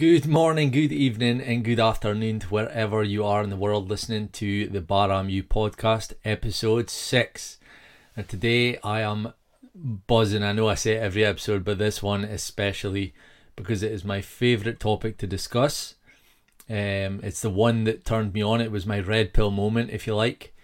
Good morning, good evening, and good afternoon to wherever you are in the world listening to the Bar podcast, episode 6. And today I am buzzing. I know I say it every episode, but this one especially because it is my favourite topic to discuss. Um, it's the one that turned me on. It was my red pill moment, if you like.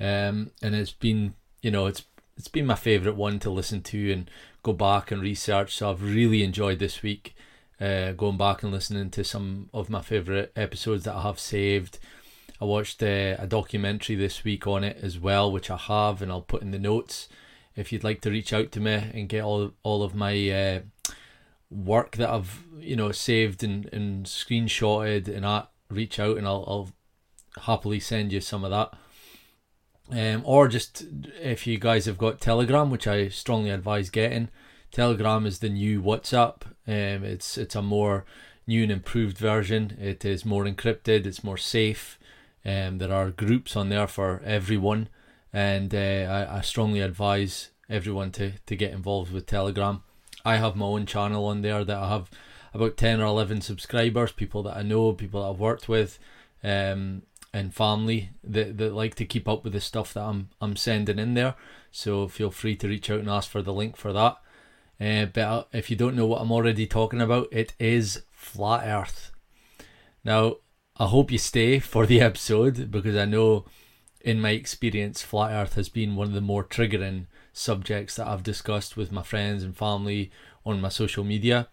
Um, and it's been, you know, it's it's been my favourite one to listen to and go back and research. So I've really enjoyed this week uh, going back and listening to some of my favourite episodes that I have saved. I watched uh, a documentary this week on it as well, which I have, and I'll put in the notes if you'd like to reach out to me and get all all of my uh, work that I've you know saved and, and screenshotted and that reach out and I'll, I'll happily send you some of that. Um, or just if you guys have got Telegram, which I strongly advise getting. Telegram is the new WhatsApp. Um, it's it's a more new and improved version. It is more encrypted. It's more safe. Um, there are groups on there for everyone, and uh, I, I strongly advise everyone to to get involved with Telegram. I have my own channel on there that I have about ten or eleven subscribers, people that I know, people that I've worked with, um, and family that, that like to keep up with the stuff that I'm I'm sending in there. So feel free to reach out and ask for the link for that. Uh, but if you don't know what I'm already talking about, it is flat Earth. Now, I hope you stay for the episode because I know, in my experience, flat Earth has been one of the more triggering subjects that I've discussed with my friends and family on my social media.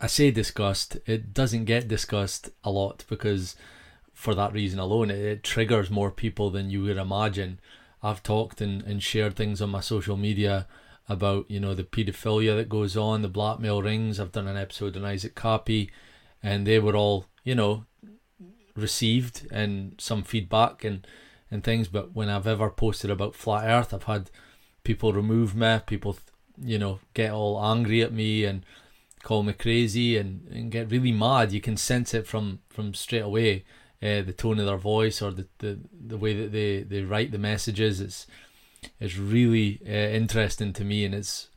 I say discussed, it doesn't get discussed a lot because, for that reason alone, it, it triggers more people than you would imagine. I've talked and, and shared things on my social media about you know the paedophilia that goes on, the blackmail rings. I've done an episode on Isaac Kappy, and they were all you know received and some feedback and and things. But when I've ever posted about flat Earth, I've had people remove me, people you know get all angry at me and call me crazy and, and get really mad. You can sense it from from straight away. Uh, the tone of their voice or the, the, the way that they, they write the messages. It's is really uh, interesting to me, and it's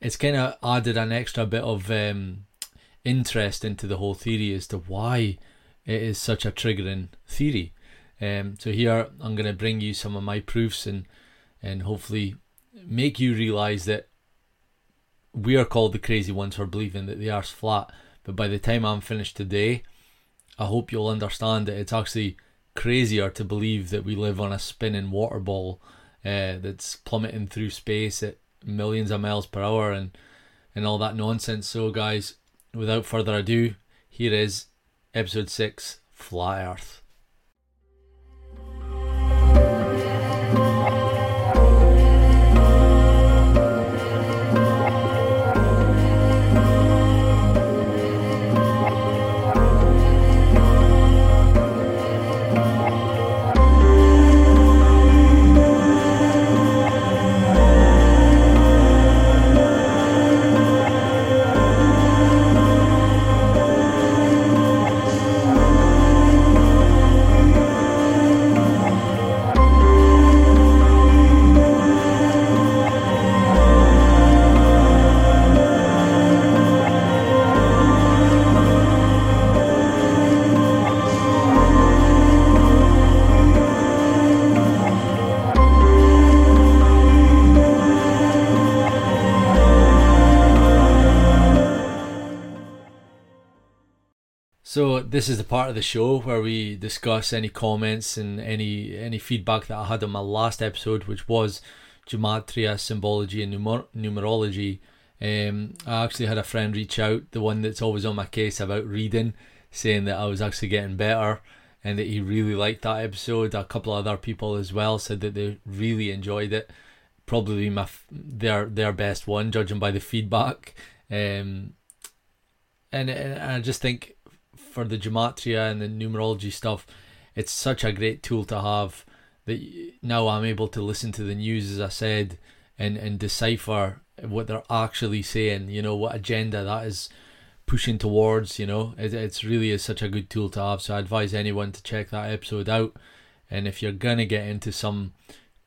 it's kind of added an extra bit of um, interest into the whole theory as to why it is such a triggering theory. Um, so here I'm going to bring you some of my proofs and and hopefully make you realize that we are called the crazy ones for believing that the Earth's flat. But by the time I'm finished today, I hope you'll understand that it's actually crazier to believe that we live on a spinning water ball uh, that's plummeting through space at millions of miles per hour and and all that nonsense. So, guys, without further ado, here is episode six, Flat Earth. This is the part of the show where we discuss any comments and any any feedback that I had on my last episode, which was gematria, symbology, and numer- numerology. Um, I actually had a friend reach out, the one that's always on my case about reading, saying that I was actually getting better and that he really liked that episode. A couple of other people as well said that they really enjoyed it. Probably my their their best one, judging by the feedback. Um, and, and I just think for the gematria and the numerology stuff, it's such a great tool to have that now I'm able to listen to the news, as I said, and, and decipher what they're actually saying, you know, what agenda that is pushing towards, you know. It, it's really is such a good tool to have. So I advise anyone to check that episode out. And if you're going to get into some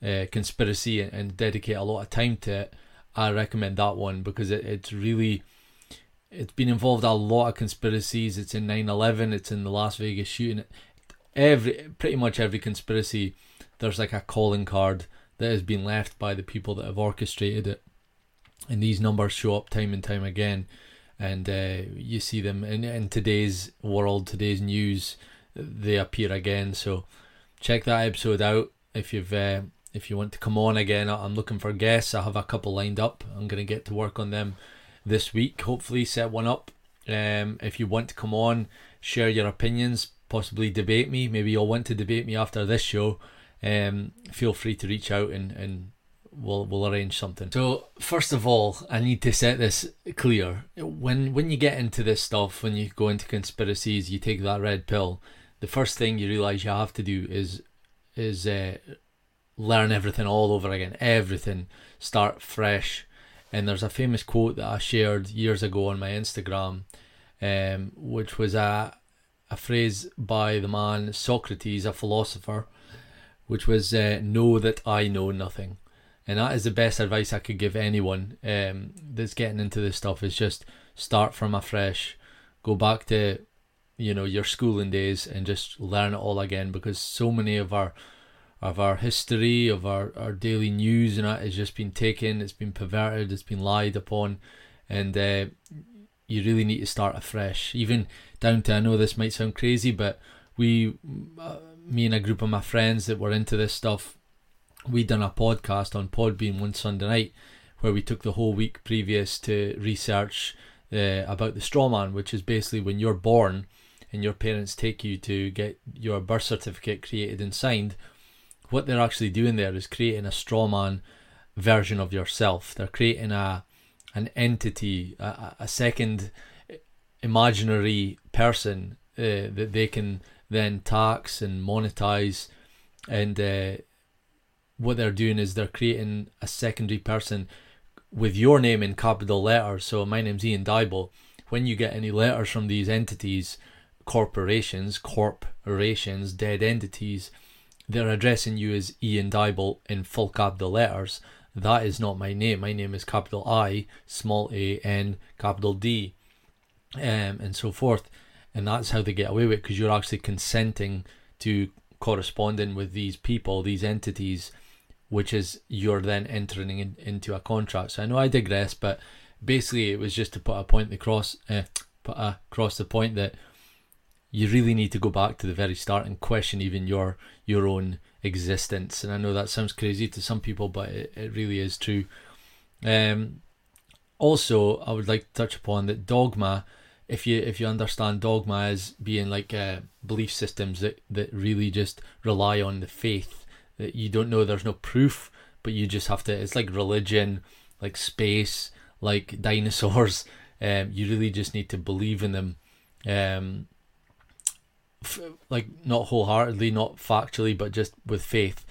uh, conspiracy and, and dedicate a lot of time to it, I recommend that one because it, it's really it's been involved a lot of conspiracies. It's in 9/11. It's in the Las Vegas shooting. Every pretty much every conspiracy, there's like a calling card that has been left by the people that have orchestrated it, and these numbers show up time and time again, and uh, you see them in in today's world, today's news. They appear again. So check that episode out if you've. Uh, if you want to come on again, I'm looking for guests. I have a couple lined up. I'm going to get to work on them this week. Hopefully, set one up. Um, if you want to come on, share your opinions, possibly debate me. Maybe you'll want to debate me after this show. Um, feel free to reach out and, and we'll we'll arrange something. So first of all, I need to set this clear. When when you get into this stuff, when you go into conspiracies, you take that red pill. The first thing you realize you have to do is is uh, learn everything all over again. Everything, start fresh and there's a famous quote that I shared years ago on my Instagram, um, which was a a phrase by the man Socrates, a philosopher, which was uh, "Know that I know nothing," and that is the best advice I could give anyone um, that's getting into this stuff. Is just start from afresh, go back to you know your schooling days, and just learn it all again because so many of our of our history, of our, our daily news, and that has just been taken, it's been perverted, it's been lied upon, and uh, you really need to start afresh. Even down to, I know this might sound crazy, but we, uh, me and a group of my friends that were into this stuff, we done a podcast on Podbean one Sunday night where we took the whole week previous to research uh, about the straw man, which is basically when you're born and your parents take you to get your birth certificate created and signed what they're actually doing there is creating a straw man version of yourself. They're creating a an entity, a, a second imaginary person uh, that they can then tax and monetize. And uh, what they're doing is they're creating a secondary person with your name in capital letters. So my name's Ian Dybel. When you get any letters from these entities, corporations, corporations, dead entities, they're addressing you as Ian Dybel in full capital letters. That is not my name. My name is capital I, small a, N, capital D, um, and so forth. And that's how they get away with it because you're actually consenting to corresponding with these people, these entities, which is you're then entering in, into a contract. So I know I digress, but basically it was just to put a point across, uh, put across the point that you really need to go back to the very start and question even your your own existence. And I know that sounds crazy to some people, but it, it really is true. Um, also, I would like to touch upon that dogma. If you if you understand dogma as being like uh, belief systems that that really just rely on the faith that you don't know, there's no proof, but you just have to. It's like religion, like space, like dinosaurs. Um, you really just need to believe in them. Um, like not wholeheartedly, not factually, but just with faith.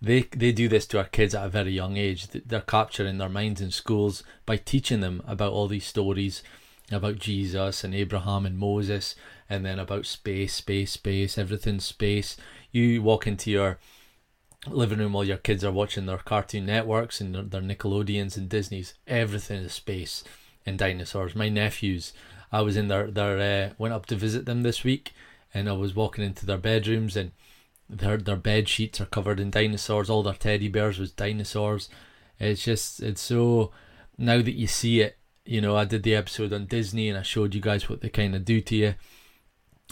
They they do this to our kids at a very young age. They're capturing their minds in schools by teaching them about all these stories about Jesus and Abraham and Moses, and then about space, space, space, everything space. You walk into your living room while your kids are watching their Cartoon Networks and their, their Nickelodeons and Disney's. Everything is space and dinosaurs. My nephews, I was in their their uh, went up to visit them this week and I was walking into their bedrooms and their their bed sheets are covered in dinosaurs. All their teddy bears was dinosaurs. It's just it's so now that you see it, you know, I did the episode on Disney and I showed you guys what they kind of do to you,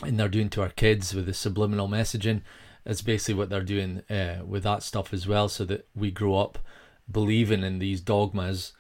and they're doing to our kids with the subliminal messaging. It's basically what they're doing uh, with that stuff as well, so that we grow up believing in these dogmas.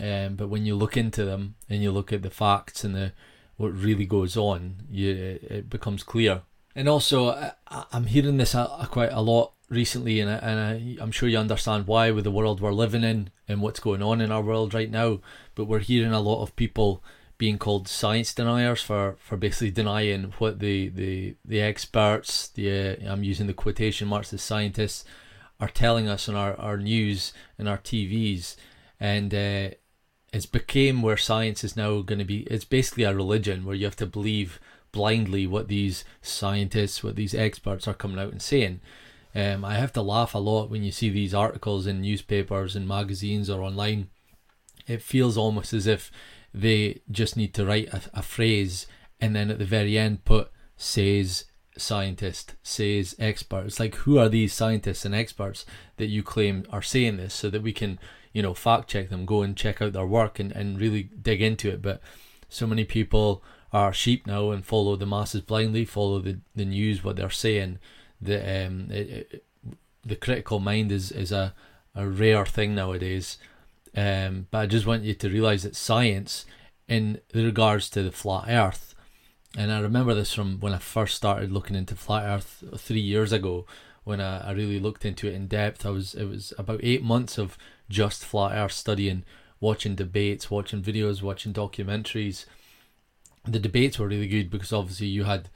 Um, but when you look into them and you look at the facts and the what really goes on, you, it becomes clear. And also, I, am hearing this a, a quite a lot recently, and, I, and I, I'm sure you understand why with the world we're living in and what's going on in our world right now. But we're hearing a lot of people being called science deniers for, for basically denying what the, the, the experts, the uh, I'm using the quotation marks, the scientists, are telling us on our, our news and our TVs. And uh, it's became where science is now going to be it's basically a religion where you have to believe blindly what these scientists what these experts are coming out and saying. Um, i have to laugh a lot when you see these articles in newspapers and magazines or online. It feels almost as if they just need to write a, a phrase and then at the very end put says scientist, says expert. It's like who are these scientists and experts that you claim are saying this so that we can, you know, fact check them, go and check out their work and, and really dig into it. But so many people are sheep now and follow the masses blindly, follow the, the news, what they're saying. The um it, it, the critical mind is is a, a rare thing nowadays. Um, but I just want you to realize that science, in regards to the flat Earth, and I remember this from when I first started looking into flat Earth three years ago. When I, I really looked into it in depth, I was it was about eight months of just flat Earth studying, watching debates, watching videos, watching documentaries. The debates were really good because obviously you had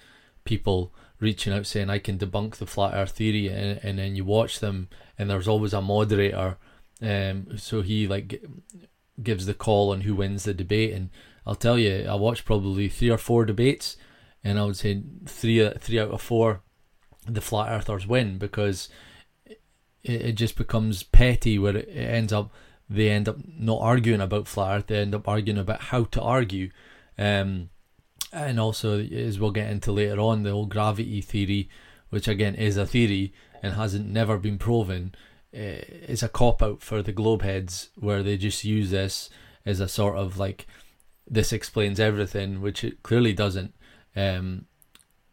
people reaching out saying I can debunk the flat Earth theory, and, and then you watch them, and there's always a moderator, um, so he like gives the call on who wins the debate, and I'll tell you, I watched probably three or four debates, and I would say three three out of four, the flat earthers win because it, it just becomes petty where it, ends up they end up not arguing about flat earth, they end up arguing about how to argue. Um, and also, as we'll get into later on, the whole gravity theory, which again is a theory and hasn't never been proven, uh, is a cop out for the globe heads where they just use this as a sort of like this explains everything, which it clearly doesn't. Um,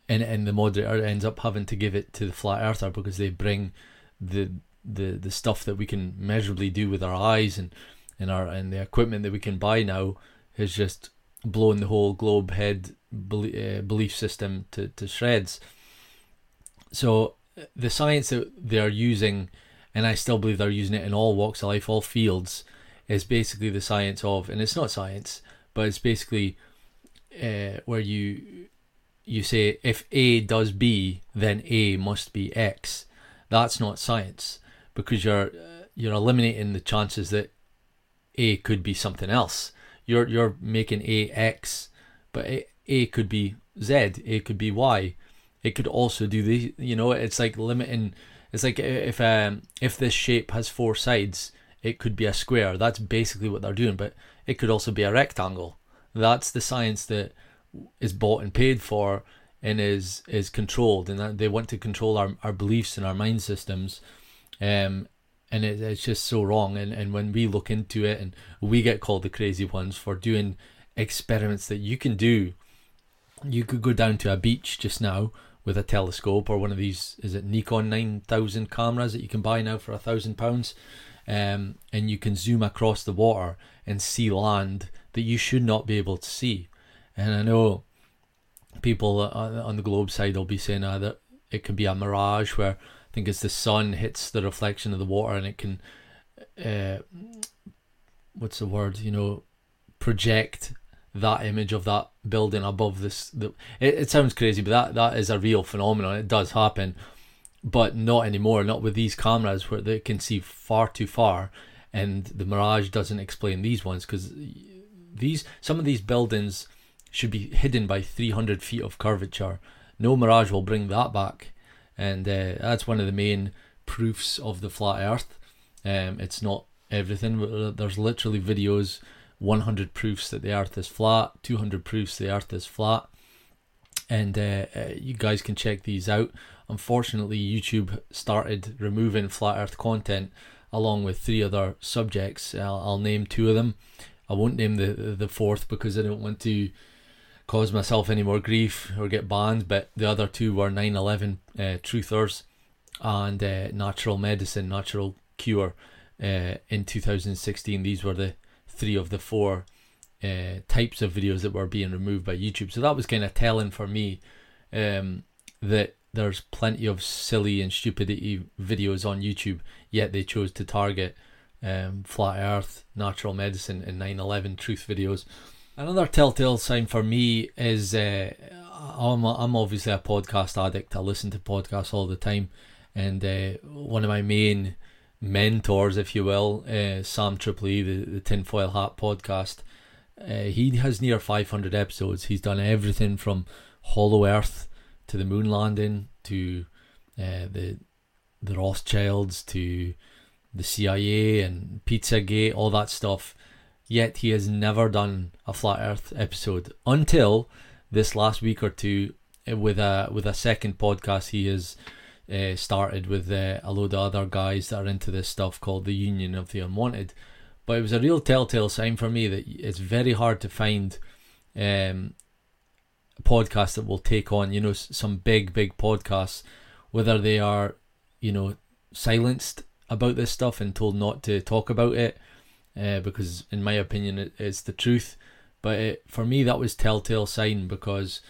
and and the moderator ends up having to give it to the flat earther because they bring the the the stuff that we can measurably do with our eyes and and our and the equipment that we can buy now has just blown the whole globe head uh, belief system to, to shreds. So the science that they are using, and I still believe they're using it in all walks of life, all fields, is basically the science of, and it's not science, but it's basically uh, where you you say if A does B, then A must be X. That's not science because you're you're eliminating the chances that A could be something else. You're you're making A X, but A, A could be Z. A could be Y. It could also do the you know it's like limiting. It's like if um if this shape has four sides, it could be a square. That's basically what they're doing, but it could also be a rectangle. That's the science that is bought and paid for and is is controlled and they want to control our, our beliefs and our mind systems um and it, it's just so wrong and and when we look into it and we get called the crazy ones for doing experiments that you can do you could go down to a beach just now with a telescope or one of these is it Nikon 9000 cameras that you can buy now for a thousand pounds um, and you can zoom across the water and see land that you should not be able to see. And I know people on the globe side will be saying uh, that it can be a mirage where I think as the sun hits the reflection of the water and it can, uh, what's the word, you know, project that image of that building above this. The, it, it sounds crazy, but that, that is a real phenomenon. It does happen but not anymore. Not with these cameras where they can see far too far, and the Mirage doesn't explain these ones because these some of these buildings should be hidden by 300 feet of curvature. No Mirage will bring that back, and uh, that's one of the main proofs of the flat Earth. Um, it's not everything. There's literally videos, 100 proofs that the Earth is flat, 200 proofs the Earth is flat, and uh, uh, you guys can check these out Unfortunately, YouTube started removing flat Earth content along with three other subjects. I'll, I'll name two of them. I won't name the the fourth because I don't want to cause myself any more grief or get banned. But the other two were 9/11 uh, truthers and uh, natural medicine, natural cure. Uh, in 2016, these were the three of the four uh, types of videos that were being removed by YouTube. So that was kind of telling for me um, that there's plenty of silly and stupidity videos on YouTube, yet they chose to target um, flat Earth, natural medicine, and 9/11 truth videos. Another telltale sign for me is uh, I'm I'm obviously a podcast addict. I listen to podcasts all the time, and uh, one of my main mentors, if you will, uh, Sam Tripoli, the the Tinfoil Hat podcast. Uh, he has near 500 episodes. He's done everything from Hollow Earth to the moon landing, to uh, the the Rothschilds, to the CIA and Pizzagate, all that stuff. Yet he has never done a flat Earth episode until this last week or two uh, with a with a second podcast he has uh, started with uh, a load of other guys that are into this stuff called the Union of the Unwanted. But it was a real telltale sign for me that it's very hard to find um, podcast that will take on, you know, some big, big podcasts, whether they are, you know, silenced about this stuff and told not to talk about it, uh, because in my opinion, it, it's the truth. But it, for me, that was telltale sign because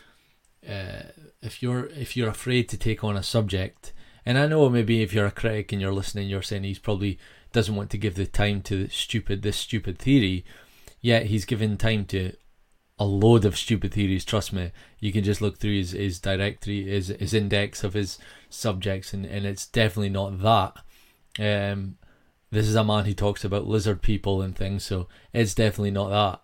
uh, if you're if you're afraid to take on a subject, and I know maybe if you're a critic and you're listening, you're saying he's probably doesn't want to give the time to stupid this stupid theory, yet he's given time to a load of stupid theories. Trust me, you can just look through his, his directory, his his index of his subjects, and, and it's definitely not that. Um, this is a man who talks about lizard people and things, so it's definitely not that.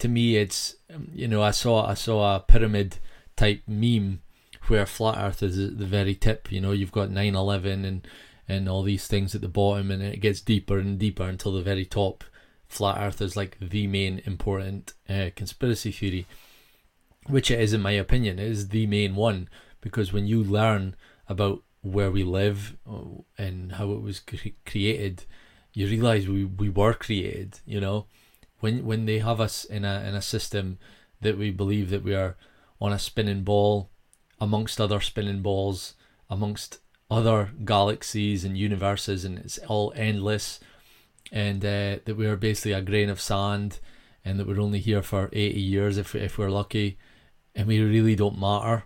To me, it's you know I saw I saw a pyramid type meme where flat Earth is the very tip. You know, you've got 9/11 and and all these things at the bottom, and it gets deeper and deeper until the very top. Flat Earth is like the main important uh, conspiracy theory, which it is in my opinion. It is the main one because when you learn about where we live uh, and how it was cre- created, you realize we, we were created. You know, when when they have us in a in a system that we believe that we are on a spinning ball amongst other spinning balls, amongst other galaxies and universes, and it's all endless. And uh, that we are basically a grain of sand, and that we're only here for 80 years if, if we're lucky, and we really don't matter.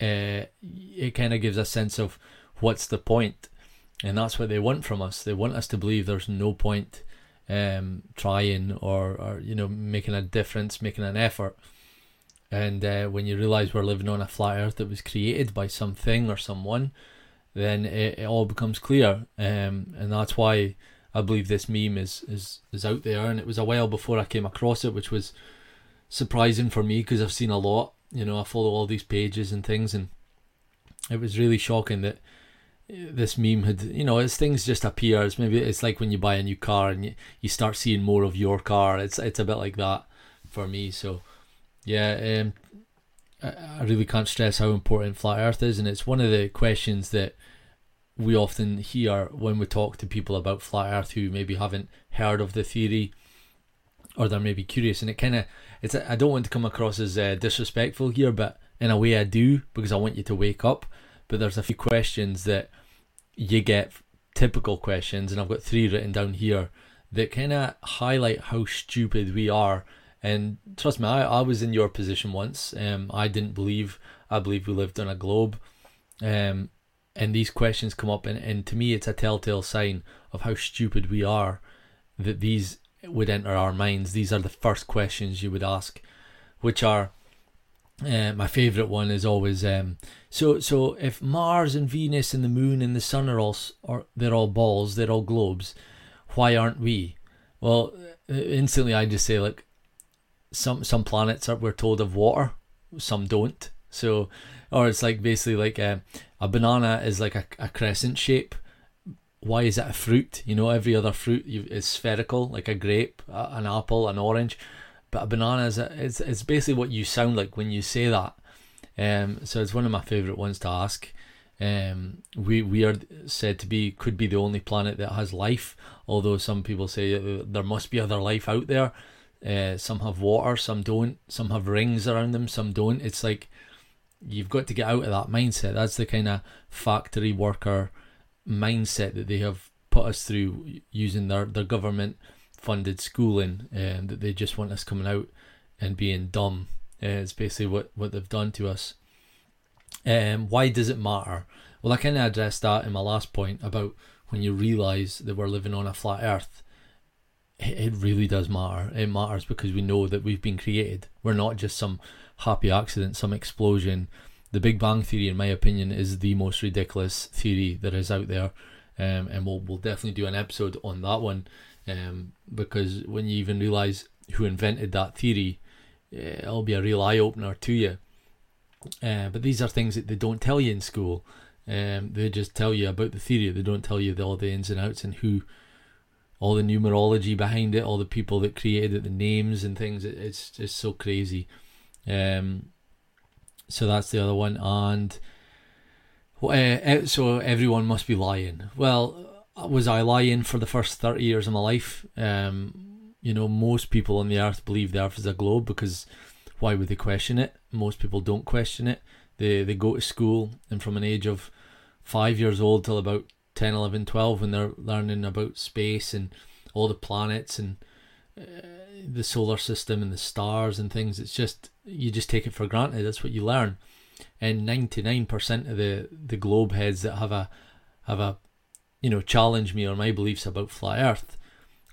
Uh, it kind of gives a sense of what's the point, and that's what they want from us. They want us to believe there's no point um, trying or, or you know making a difference, making an effort. And uh, when you realize we're living on a flat earth that was created by something or someone, then it, it all becomes clear. Um, and that's why I believe this meme is, is, is out there. And it was a while before I came across it, which was surprising for me because I've seen a lot. You know, I follow all these pages and things, and it was really shocking that uh, this meme had you know as things just appear it's maybe it's like when you buy a new car and you, you start seeing more of your car it's it's a bit like that for me so yeah, um, I, I really can't stress how important flat Earth is, and it's one of the questions that we often hear when we talk to people about flat Earth who maybe haven't heard of the theory or they're maybe curious. And it kind of, it's I don't want to come across as uh, disrespectful here, but in a way I do because I want you to wake up. But there's a few questions that you get, typical questions, and I've got three written down here that kind of highlight how stupid we are and trust me, I, I was in your position once. Um, I didn't believe, I believe we lived on a globe. Um, and these questions come up, and, and to me, it's a telltale sign of how stupid we are that these would enter our minds. These are the first questions you would ask, which are uh, my favorite one is always um, so so if Mars and Venus and the Moon and the Sun are all are they're all balls, they're all globes, why aren't we? Well, uh, instantly I just say like some some planets are we're told of water, some don't. So, or it's like basically like a, a banana is like a, a crescent shape. Why is it a fruit? You know, every other fruit is spherical, like a grape, an apple, an orange, but a banana is a, it's it's basically what you sound like when you say that. Um, so it's one of my favorite ones to ask. Um, we we are said to be could be the only planet that has life, although some people say there must be other life out there. Uh, some have water, some don't. Some have rings around them, some don't. It's like you've got to get out of that mindset. That's the kind of factory worker mindset that they have put us through using their, their government funded schooling and that they just want us coming out and being dumb. Uh, it's basically what, what they've done to us. Um, why does it matter? Well, I kind of addressed that in my last point about when you realize that we're living on a flat earth it really does matter. It matters because we know that we've been created. We're not just some happy accident, some explosion. The Big Bang Theory, in my opinion, is the most ridiculous theory that is out there. Um, and we'll, we'll definitely do an episode on that one um, because when you even realize who invented that theory, eh, it'll be a real eye opener to you. Uh, but these are things that they don't tell you in school. Um, they just tell you about the theory. They don't tell you all the ins and outs and who all the numerology behind it, all the people that created it, the names and things. It, it's just so crazy. Um, so that's the other one, and uh, so everyone must be lying. Well, was I lying for the first thirty years of my life? Um, you know, most people on the earth believe the earth is a globe because why would they question it? Most people don't question it. They they go to school and from an age of five years old till about 10, 11, 12 when they're learning about space and all the planets and the solar system and the stars and things. It's just you just take it for granted. That's what you learn. And ninety nine percent of the the globe heads that have a have a you know challenge me or my beliefs about flat Earth,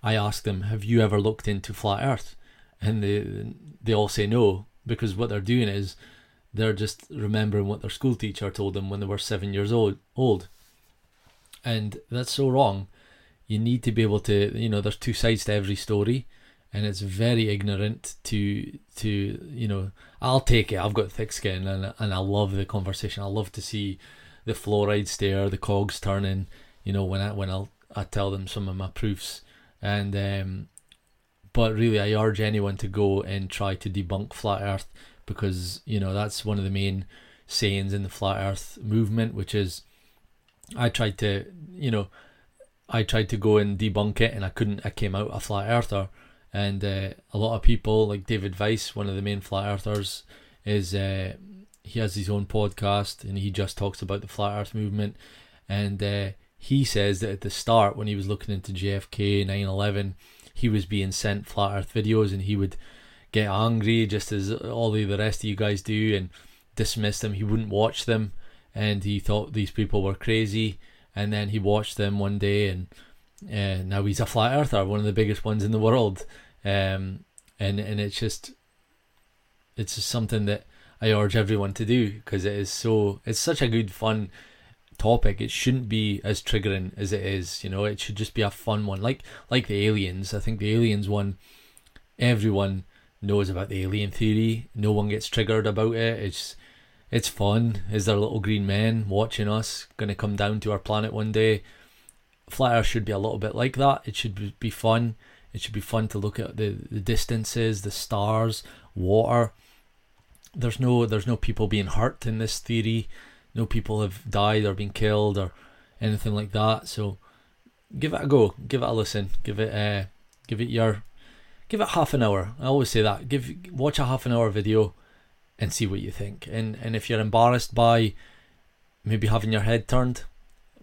I ask them, "Have you ever looked into flat Earth?" And they they all say no because what they're doing is they're just remembering what their school teacher told them when they were seven years old. Old, and that's so wrong. You need to be able to, you know, there's two sides to every story, and it's very ignorant to to you know. I'll take it. I've got thick skin, and and I love the conversation. I love to see the fluoride stare, the cogs turning. You know, when I when I'll I tell them some of my proofs, and um, but really, I urge anyone to go and try to debunk flat Earth because you know that's one of the main sayings in the flat Earth movement, which is I tried to you know I tried to go and debunk it, and I couldn't. I came out a flat earther, and uh, a lot of people like David Weiss, one of the main flat earthers, is uh, he has his own podcast, and he just talks about the flat Earth movement, and uh, he says that at the start when he was looking into JFK 9/11, he was being sent flat Earth videos, and he would get angry just as all the, rest of you guys do, and dismiss them. He wouldn't watch them, and he thought these people were crazy and then he watched them one day, and uh, now he's a flat earther, one of the biggest ones in the world. Um, and and it's just it's just something that I urge everyone to do because it is so it's such a good fun topic. It shouldn't be as triggering as it is. You know, it should just be a fun one, like like the aliens. I think the aliens one, everyone knows about the alien theory. No one gets triggered about it. It's it's fun. Is there little green men watching us going to come down to our planet one day? Flat Earth should be a little bit like that. It should be fun. It should be fun to look at the, the distances, the stars, water. There's no there's no people being hurt in this theory. No people have died or been killed or anything like that. So give it a go. Give it a listen. Give it uh give it your give it half an hour. I always say that. Give watch a half an hour video and see what you think. And and if you're embarrassed by maybe having your head turned,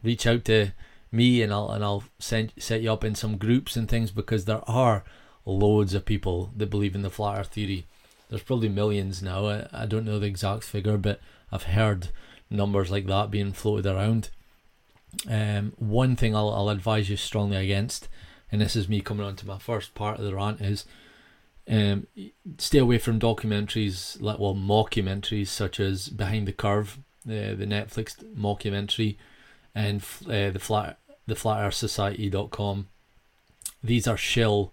reach out to me and I'll and I'll send set you up in some groups and things because there are loads of people that believe in the flat earth theory. There's probably millions now. I, I don't know the exact figure, but I've heard numbers like that being floated around. Um, one thing I'll, I'll advise you strongly against, and this is me coming on to my first part of the rant, is um, stay away from documentaries, like well, mockumentaries such as Behind the Curve, the the Netflix mockumentary, and uh, the flat the FlatEarthSociety.com. These are shill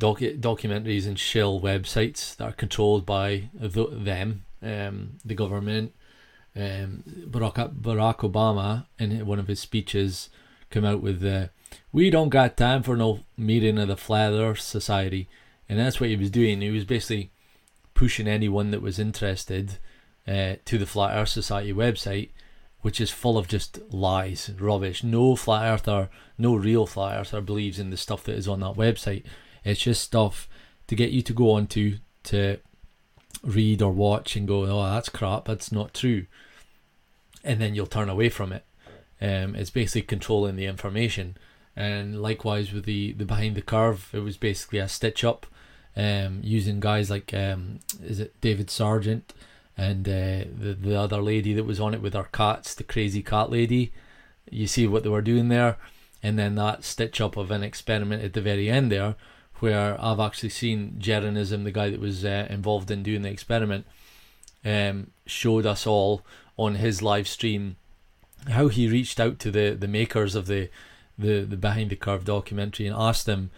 docu- documentaries and shill websites that are controlled by the, them, um, the government. Um, Barack, Barack Obama, in one of his speeches, came out with the "We don't got time for no meeting of the Flat Earth Society." and that's what he was doing. He was basically pushing anyone that was interested uh, to the Flat Earth Society website, which is full of just lies, rubbish. No flat earther, no real flat earther believes in the stuff that is on that website. It's just stuff to get you to go on to to read or watch and go, oh, that's crap, that's not true, and then you'll turn away from it. Um, it's basically controlling the information. And likewise with the, the behind the curve, it was basically a stitch up um, using guys like um, is it David Sargent and uh, the the other lady that was on it with her cats, the crazy cat lady. You see what they were doing there, and then that stitch up of an experiment at the very end there, where I've actually seen Jeranism, the guy that was uh, involved in doing the experiment, um, showed us all on his live stream how he reached out to the the makers of the the, the behind the curve documentary and asked them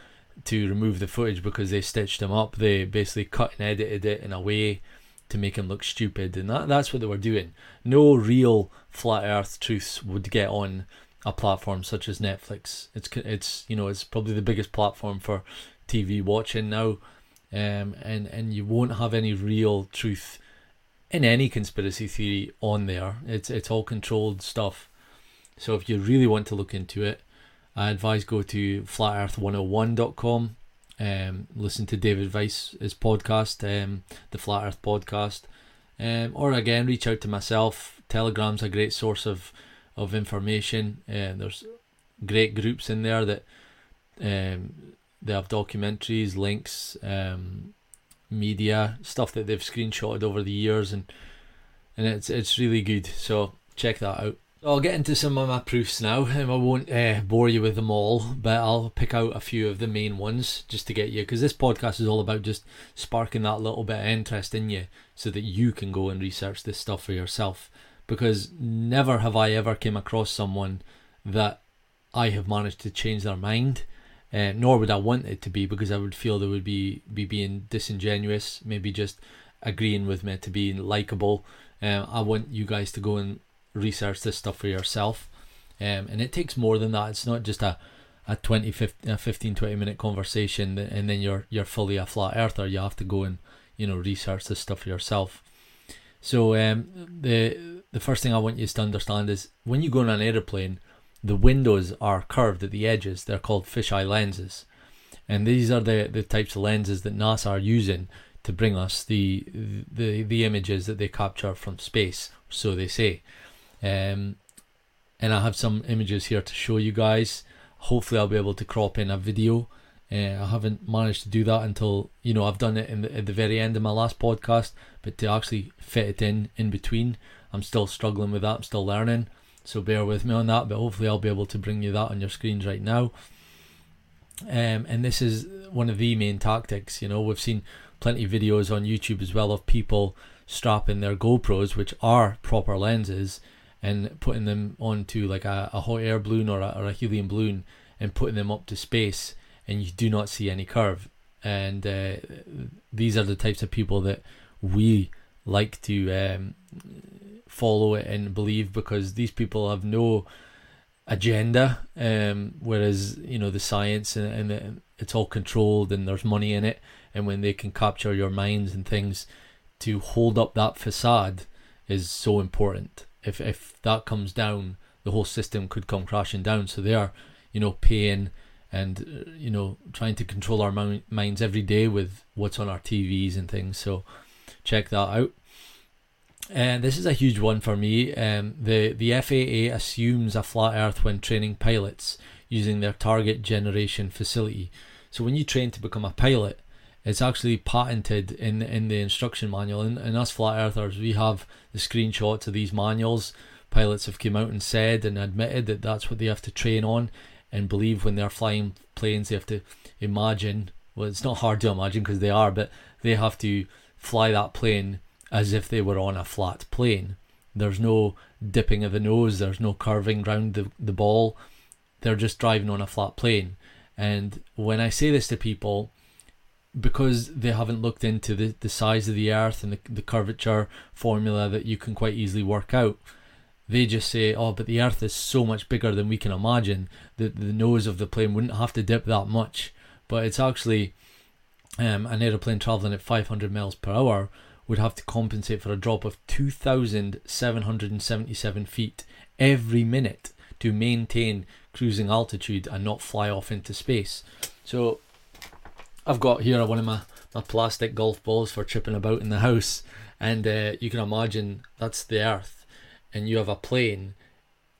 to remove the footage because they stitched him up. They basically cut and edited it in a way to make him look stupid, and that that's what they were doing. No real flat Earth truths would get on a platform such as Netflix. It's it's you know it's probably the biggest platform for TV watching now, um, and and you won't have any real truth in any conspiracy theory on there. It's it's all controlled stuff. So if you really want to look into it, I advise go to flatearth101.com. Um, listen to David Weiss's podcast, um, the Flat Earth Podcast, um, or again reach out to myself. Telegram's a great source of of information. Uh, there's great groups in there that um, they have documentaries, links, um, media stuff that they've screenshotted over the years, and and it's it's really good. So check that out. I'll get into some of my proofs now, and I won't uh, bore you with them all, but I'll pick out a few of the main ones just to get you, because this podcast is all about just sparking that little bit of interest in you, so that you can go and research this stuff for yourself because never have I ever came across someone that I have managed to change their mind. Uh, nor would I want it to be because I would feel they would be be being disingenuous, maybe just agreeing with me to be likable. Um, I want you guys to go and research this stuff for yourself, um, and it takes more than that. It's not just a a 20 15, a 15 20 minute conversation and then you're you're fully a flat earther you have to go and you know research this stuff for yourself so um, the the first thing I want you to understand is when you go on an aeroplane, the windows are curved at the edges. They're called fisheye lenses, and these are the, the types of lenses that NASA are using to bring us the the the images that they capture from space. So they say, um, and I have some images here to show you guys. Hopefully, I'll be able to crop in a video uh, I haven't managed to do that until you know I've done it the, at the very end of my last podcast, but to actually fit it in in between, I'm still struggling with that. I'm still learning, so bear with me on that. But hopefully, I'll be able to bring you that on your screens right now. Um, and this is one of the main tactics. You know, we've seen plenty of videos on YouTube as well of people strapping their GoPros, which are proper lenses, and putting them onto like a, a hot air balloon or a, or a helium balloon and putting them up to space and you do not see any curve. And uh, these are the types of people that we like to um, follow it and believe because these people have no agenda. Um, whereas you know the science and, and the, it's all controlled and there's money in it. And when they can capture your minds and things to hold up that facade is so important. If if that comes down, the whole system could come crashing down. So they are, you know, paying and uh, you know trying to control our minds every day with what's on our TVs and things. So check that out. And this is a huge one for me. Um, the the FAA assumes a flat Earth when training pilots using their target generation facility. So when you train to become a pilot, it's actually patented in in the instruction manual. And, and us flat earthers, we have the screenshots of these manuals. Pilots have come out and said and admitted that that's what they have to train on and believe when they're flying planes, they have to imagine. Well, it's not hard to imagine because they are, but they have to fly that plane as if they were on a flat plane. There's no dipping of the nose, there's no curving around the, the ball. They're just driving on a flat plane. And when I say this to people, because they haven't looked into the, the size of the earth and the, the curvature formula that you can quite easily work out, they just say, "Oh, but the Earth is so much bigger than we can imagine. that the nose of the plane wouldn't have to dip that much." But it's actually um, an aeroplane traveling at 500 miles per hour would have to compensate for a drop of 2,777 feet every minute to maintain cruising altitude and not fly off into space. So I've got here one of my, my plastic golf balls for tripping about in the house, and uh, you can imagine that's the Earth and you have a plane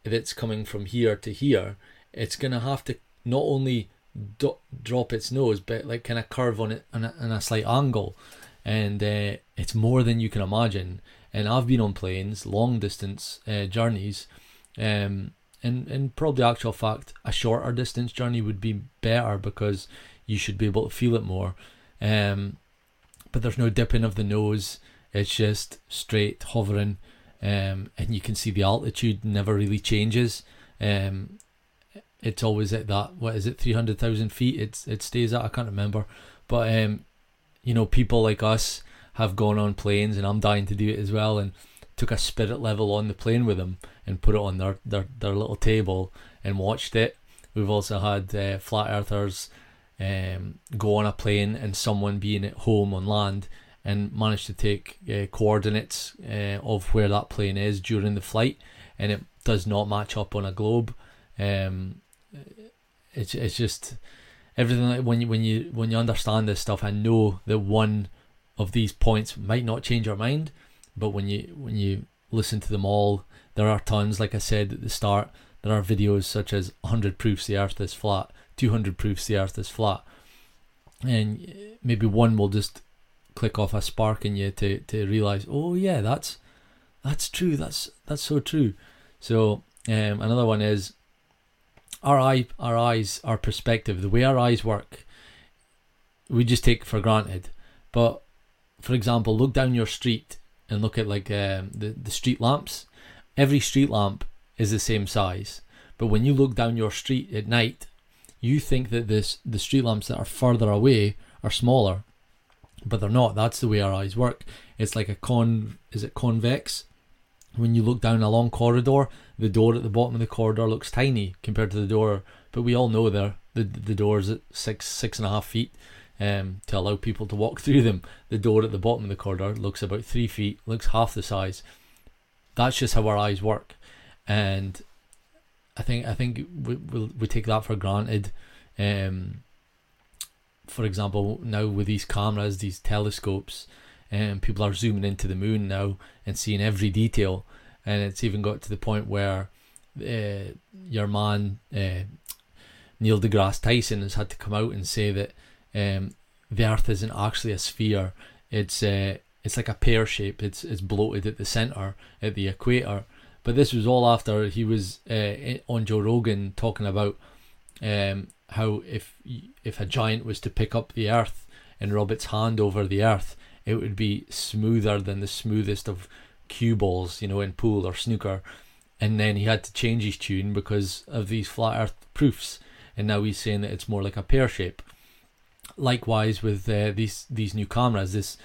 that's coming from here to here, it's gonna have to not only do- drop its nose, but like kind of curve on it on a, on a slight angle, and uh, it's more than you can imagine. And I've been on planes, long distance uh, journeys, um, and and probably actual fact, a shorter distance journey would be better because you should be able to feel it more. Um, but there's no dipping of the nose; it's just straight hovering um, and you can see the altitude never really changes. Um, it's always at that what is it, three hundred thousand feet? It's it stays at. I can't remember, but um, you know, people like us have gone on planes, and I'm dying to do it as well, and took a spirit level on the plane with them and put it on their their, their little table and watched it. We've also had uh, flat earthers um, go on a plane and someone being at home on land and manage to take uh, coordinates uh, of where that plane is during the flight, and it does not match up on a globe. Um, it's it's just everything like when you when you when you understand this stuff, and know that one of these points might not change your mind, but when you when you listen to them all, there are tons. Like I said at the start, there are videos such as 100 proofs the Earth is flat, 200 proofs the Earth is flat, and maybe one will just click off a spark in you to to realize, oh yeah, that's that's true. That's that's so true. So um, another one is our eye, our eyes, our perspective, the way our eyes work, we just take for granted. But for example, look down your street and look at like um, the the street lamps. Every street lamp is the same size, but when you look down your street at night, you think that this the street lamps that are further away are smaller, but they're not. That's the way our eyes work. It's like a con. Is it convex? when you look down a long corridor, the door at the bottom of the corridor looks tiny compared to the door. But we all know there the the doors at six six and a half feet um, to allow people to walk through them. The door at the bottom of the corridor looks about three feet, looks half the size. That's just how our eyes work, and I think I think we we we take that for granted. Um, for example, now with these cameras, these telescopes, and people are zooming into the moon now and seeing every detail. And it's even got to the point where uh, your man uh, Neil deGrasse Tyson has had to come out and say that um, the Earth isn't actually a sphere. It's uh, it's like a pear shape. It's it's bloated at the center at the equator. But this was all after he was uh, on Joe Rogan talking about um, how if if a giant was to pick up the Earth and rub its hand over the Earth, it would be smoother than the smoothest of cue balls, you know, in pool or snooker. And then he had to change his tune because of these flat earth proofs. And now he's saying that it's more like a pear shape. Likewise with uh, these these new cameras, this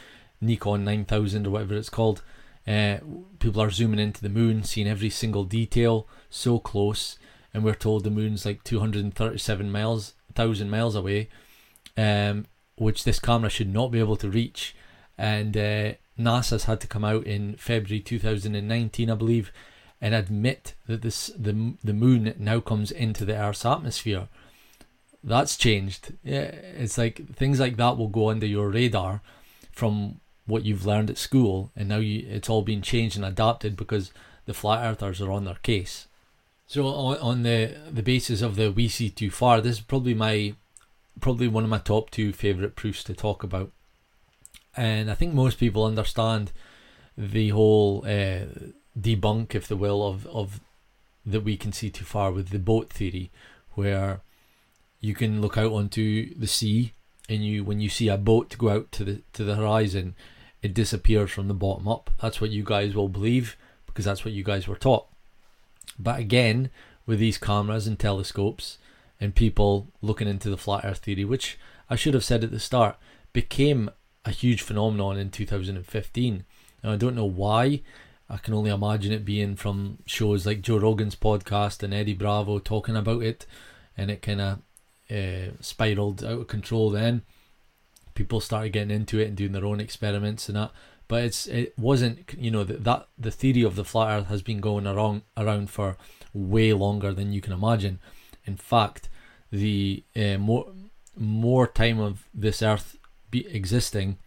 Nikon 9000 or whatever it's called, uh, people are zooming into the moon, seeing every single detail so close, and we're told the moon's like 237 miles, thousand miles away, um, which this camera should not be able to reach and uh, NASA's had to come out in February 2019, I believe, and admit that this the the moon now comes into the Earth's atmosphere. That's changed. Yeah, it's like things like that will go under your radar from what you've learned at school, and now you, it's all been changed and adapted because the flat earthers are on their case. So on, on the the basis of the we see too far, this is probably my probably one of my top two favorite proofs to talk about and I think most people understand the whole uh, debunk, if the will, of of that we can see too far with the boat theory, where you can look out onto the sea and you when you see a boat go out to the to the horizon, it disappears from the bottom up. That's what you guys will believe because that's what you guys were taught. But again, with these cameras and telescopes and people looking into the flat earth theory, which I should have said at the start, became a huge phenomenon in 2015. Now, I don't know why. I can only imagine it being from shows like Joe Rogan's podcast and Eddie Bravo talking about it, and it kind of uh, spiraled out of control. Then people started getting into it and doing their own experiments and that. But it's it wasn't you know that that the theory of the flat Earth has been going around around for way longer than you can imagine. In fact, the uh, more more time of this Earth be existing,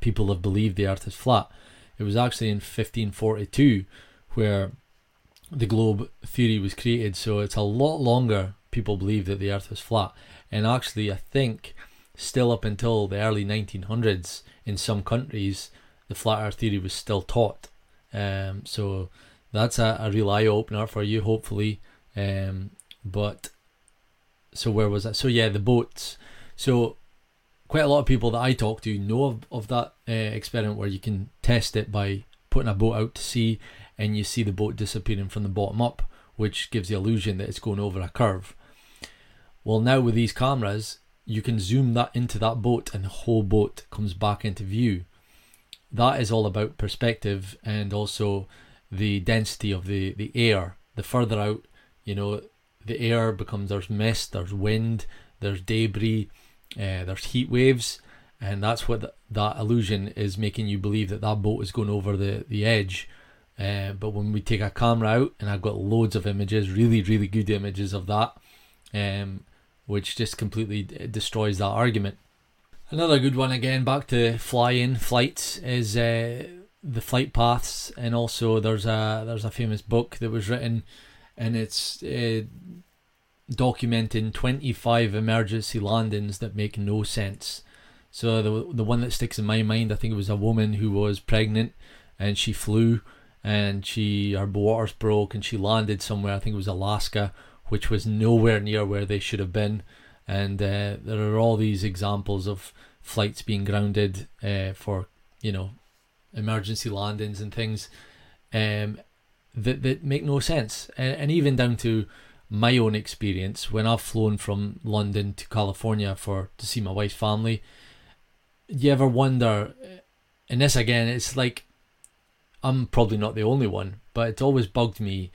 people have believed the Earth is flat. It was actually in 1542 where the globe theory was created, so it's a lot longer people believe that the Earth was flat. And actually, I think still up until the early 1900s in some countries, the flat Earth theory was still taught. Um, so that's a, a real eye opener for you, hopefully. Um, but so where was that? So yeah, the boats. So quite a lot of people that I talk to know of, of that uh, experiment where you can test it by putting a boat out to sea and you see the boat disappearing from the bottom up, which gives the illusion that it's going over a curve. Well, now with these cameras, you can zoom that into that boat and the whole boat comes back into view. That is all about perspective and also the density of the, the air. The further out, you know, the air becomes there's mist, there's wind, there's debris, uh, there's heat waves, and that's what that illusion is making you believe that that boat is going over the the edge. Uh, but when we take a camera out, and I've got loads of images, really, really good images of that, um, which just completely destroys that argument. Another good one again, back to flying flights, is uh, the flight paths, and also there's a there's a famous book that was written, and it's uh, documenting 25 emergency landings that make no sense. So the the one that sticks in my mind, I think it was a woman who was pregnant, and she flew, and she her waters broke, and she landed somewhere. I think it was Alaska, which was nowhere near where they should have been. And uh, there are all these examples of flights being grounded uh, for you know emergency landings and things um, that that make no sense, and, and even down to my own experience when I've flown from London to California for to see my wife's family. You ever wonder? And this again, it's like I'm probably not the only one, but it's always bugged me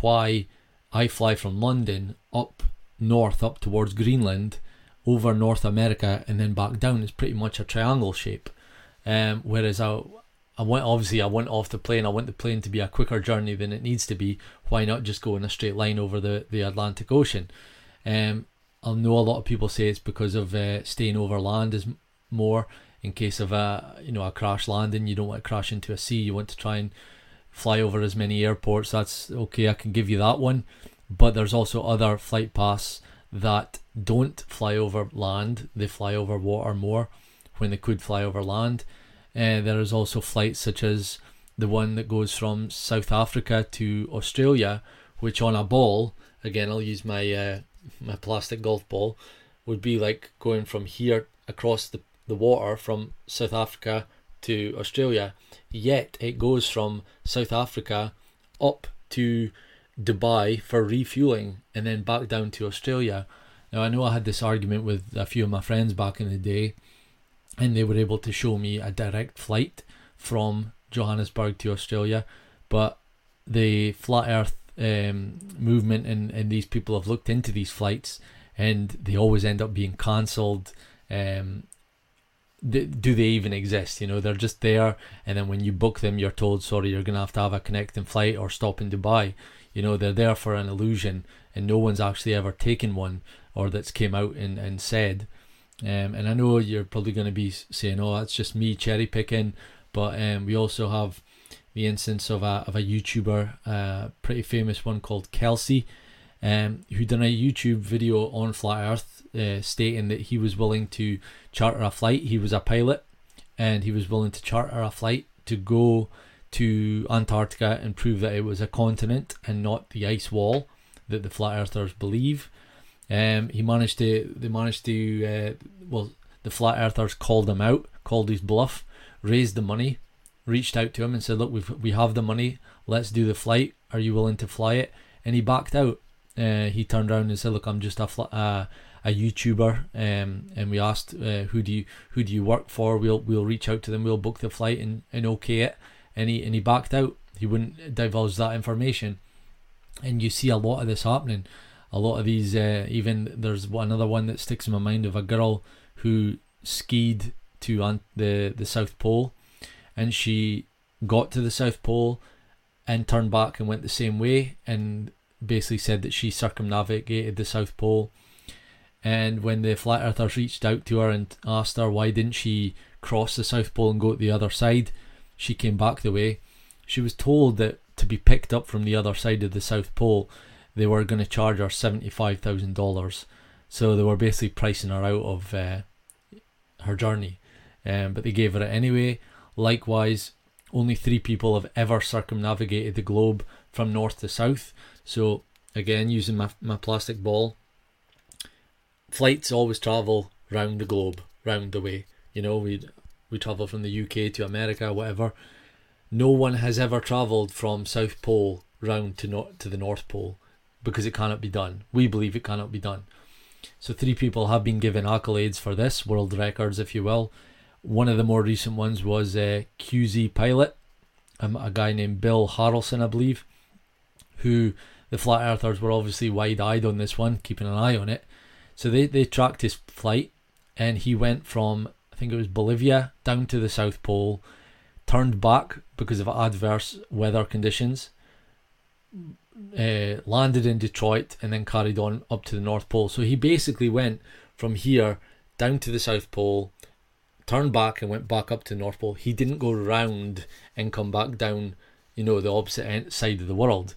why I fly from London up north up towards Greenland, over North America, and then back down. It's pretty much a triangle shape. Um, whereas I I went obviously I went off the plane. I want the plane to be a quicker journey than it needs to be. Why not just go in a straight line over the the Atlantic Ocean? Um, I know a lot of people say it's because of uh, staying over land is more in case of a you know a crash landing. You don't want to crash into a sea. You want to try and fly over as many airports. That's okay. I can give you that one. But there's also other flight paths that don't fly over land. They fly over water more when they could fly over land. Uh, there is also flights such as the one that goes from South Africa to Australia, which on a ball, again I'll use my uh, my plastic golf ball, would be like going from here across the, the water from South Africa to Australia. Yet it goes from South Africa up to Dubai for refueling and then back down to Australia. Now I know I had this argument with a few of my friends back in the day and they were able to show me a direct flight from Johannesburg to Australia. But the flat Earth um, movement and, and these people have looked into these flights, and they always end up being cancelled. Um, do they even exist? You know, they're just there, and then when you book them, you're told, "Sorry, you're gonna have to have a connecting flight or stop in Dubai." You know, they're there for an illusion, and no one's actually ever taken one or that's came out and, and said um, and I know you're probably going to be saying, "Oh, that's just me cherry picking," but um, we also have the instance of a of a YouTuber, uh, pretty famous one called Kelsey, um, who done a YouTube video on flat Earth, uh, stating that he was willing to charter a flight. He was a pilot, and he was willing to charter a flight to go to Antarctica and prove that it was a continent and not the ice wall that the flat earthers believe. Um, he managed to, they managed to, uh, well, the flat earthers called him out, called his bluff, raised the money, reached out to him and said, "Look, we we have the money. Let's do the flight. Are you willing to fly it?" And he backed out. Uh, he turned around and said, "Look, I'm just a fl- uh, a YouTuber." Um, and we asked, uh, "Who do you who do you work for? We'll we'll reach out to them. We'll book the flight and, and okay it." And he and he backed out. He wouldn't divulge that information. And you see a lot of this happening a lot of these uh, even there's another one that sticks in my mind of a girl who skied to the the South Pole and she got to the South Pole and turned back and went the same way and basically said that she circumnavigated the South Pole and when the flat earthers reached out to her and asked her why didn't she cross the South Pole and go to the other side she came back the way she was told that to be picked up from the other side of the South Pole they were going to charge her $75,000. So they were basically pricing her out of uh, her journey. Um, but they gave her it anyway. Likewise, only three people have ever circumnavigated the globe from north to south. So, again, using my, my plastic ball, flights always travel round the globe, round the way. You know, we we travel from the UK to America, whatever. No one has ever travelled from South Pole round to not to the North Pole because it cannot be done. We believe it cannot be done. So three people have been given accolades for this, world records, if you will. One of the more recent ones was a uh, QZ pilot, um, a guy named Bill Harrelson, I believe, who the flat earthers were obviously wide eyed on this one, keeping an eye on it. So they, they tracked his flight and he went from, I think it was Bolivia, down to the South Pole, turned back because of adverse weather conditions, uh, landed in Detroit, and then carried on up to the North Pole. So he basically went from here down to the South Pole, turned back and went back up to the North Pole. He didn't go round and come back down, you know, the opposite end, side of the world.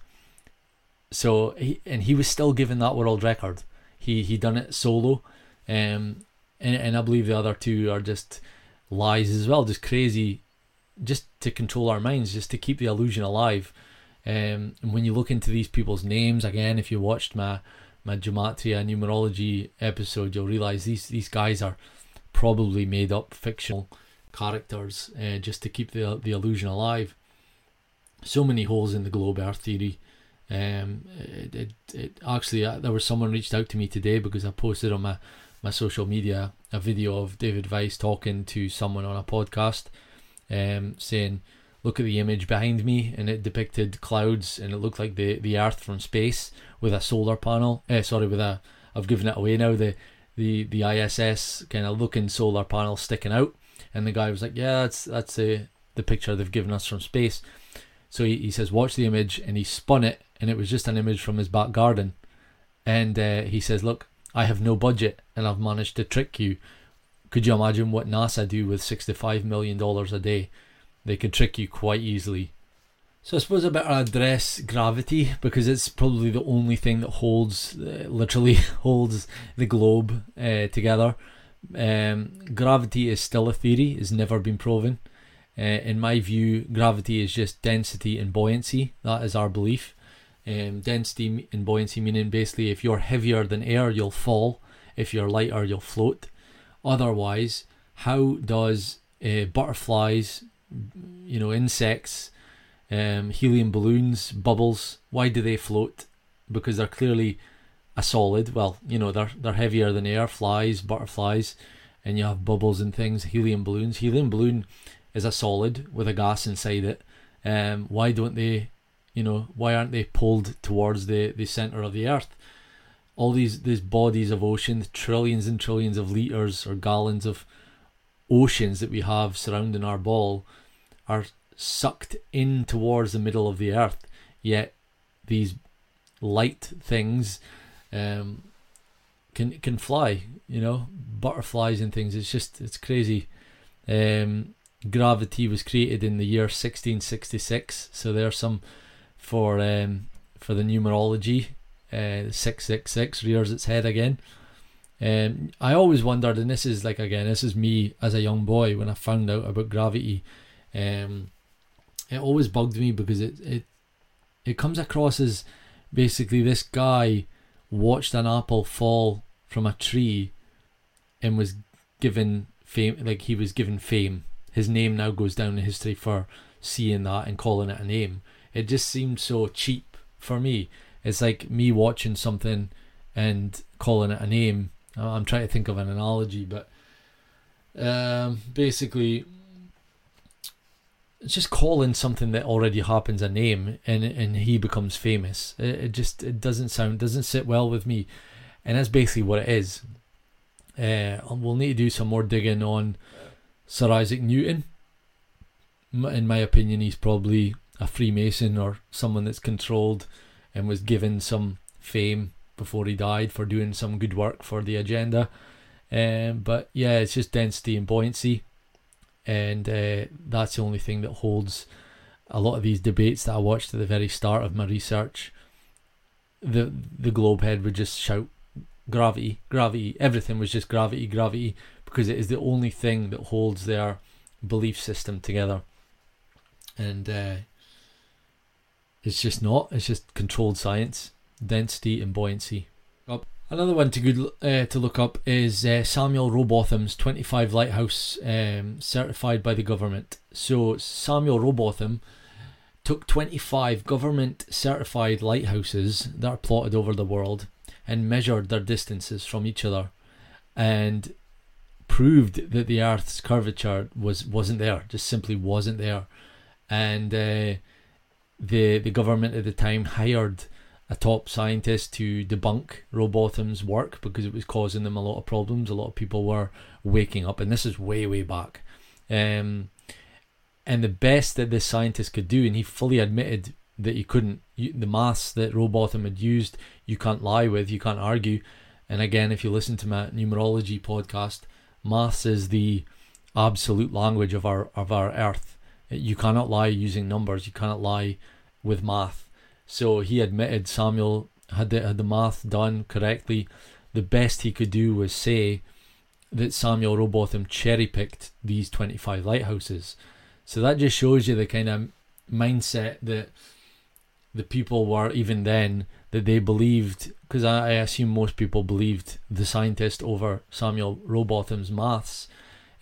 So he and he was still given that world record. He he done it solo, um, and and I believe the other two are just lies as well, just crazy, just to control our minds, just to keep the illusion alive. Um, and when you look into these people's names again, if you watched my my gematria numerology episode, you'll realize these these guys are probably made up fictional characters uh, just to keep the the illusion alive. So many holes in the globe Earth theory. Um, it, it, it actually uh, there was someone reached out to me today because I posted on my my social media a video of David Weiss talking to someone on a podcast, um, saying, "Look at the image behind me," and it depicted clouds, and it looked like the the Earth from space with a solar panel. Uh, sorry, with a I've given it away now. The the the ISS kind of looking solar panel sticking out, and the guy was like, "Yeah, that's that's the the picture they've given us from space." So he, he says, "Watch the image," and he spun it, and it was just an image from his back garden, and uh, he says, "Look, I have no budget, and I've managed to trick you." Could you imagine what NASA do with sixty-five million dollars a day? They could trick you quite easily. So I suppose I better address gravity because it's probably the only thing that holds, uh, literally holds the globe uh, together. Um, gravity is still a theory; it's never been proven. Uh, in my view, gravity is just density and buoyancy. That is our belief. Um, density and buoyancy meaning basically if you're heavier than air, you'll fall. If you're lighter, you'll float. Otherwise, how does uh, butterflies, you know, insects, um, helium balloons, bubbles. Why do they float? Because they're clearly a solid. Well, you know, they're they're heavier than air. Flies, butterflies, and you have bubbles and things. Helium balloons. Helium balloon is a solid with a gas inside it. Um, why don't they? You know, why aren't they pulled towards the the center of the earth? All these these bodies of ocean, trillions and trillions of liters or gallons of oceans that we have surrounding our ball, are sucked in towards the middle of the earth. Yet these light things um, can can fly. You know, butterflies and things. It's just it's crazy. Um, gravity was created in the year 1666. So there's some for um, for the numerology. Uh, 666 rears its head again. Um, I always wondered, and this is like again, this is me as a young boy when I found out about gravity. Um, it always bugged me because it it it comes across as basically this guy watched an apple fall from a tree and was given fame like he was given fame his name now goes down in history for seeing that and calling it a name it just seems so cheap for me it's like me watching something and calling it a name i'm trying to think of an analogy but um, basically it's just calling something that already happens a name and and he becomes famous. It, it just it doesn't sound doesn't sit well with me, and that's basically what it is. Uh, we'll need to do some more digging on Sir Isaac Newton. In my opinion, he's probably a Freemason or someone that's controlled and was given some fame before he died for doing some good work for the agenda. Um, but yeah, it's just density and buoyancy and uh, that's the only thing that holds a lot of these debates that I watched at the very start of my research. The the globe head would just shout gravity, gravity. Everything was just gravity, gravity, because it is the only thing that holds their belief system together. And uh, it's just not. It's just controlled science, density and buoyancy. Up. Another one to good uh, to look up is uh, Samuel Rowbotham's 25 Lighthouse um, certified by the government. So Samuel Rowbotham took 25 government certified lighthouses that are plotted over the world and measured their distances from each other and proved that the earth's curvature was wasn't there just simply wasn't there and uh, the the government at the time hired a top scientist to debunk Rowbotham's work because it was causing them a lot of problems. A lot of people were waking up, and this is way, way back. Um, and the best that this scientist could do, and he fully admitted that he couldn't, the maths that Rowbotham had used, you can't lie with, you can't argue. And again, if you listen to my numerology podcast, maths is the absolute language of our of our earth. You cannot lie using numbers. You cannot lie with math. So he admitted Samuel had the, had the math done correctly. The best he could do was say that Samuel Rowbotham cherry picked these 25 lighthouses. So that just shows you the kind of mindset that the people were even then that they believed because I, I, assume most people believed the scientist over Samuel Rowbotham's maths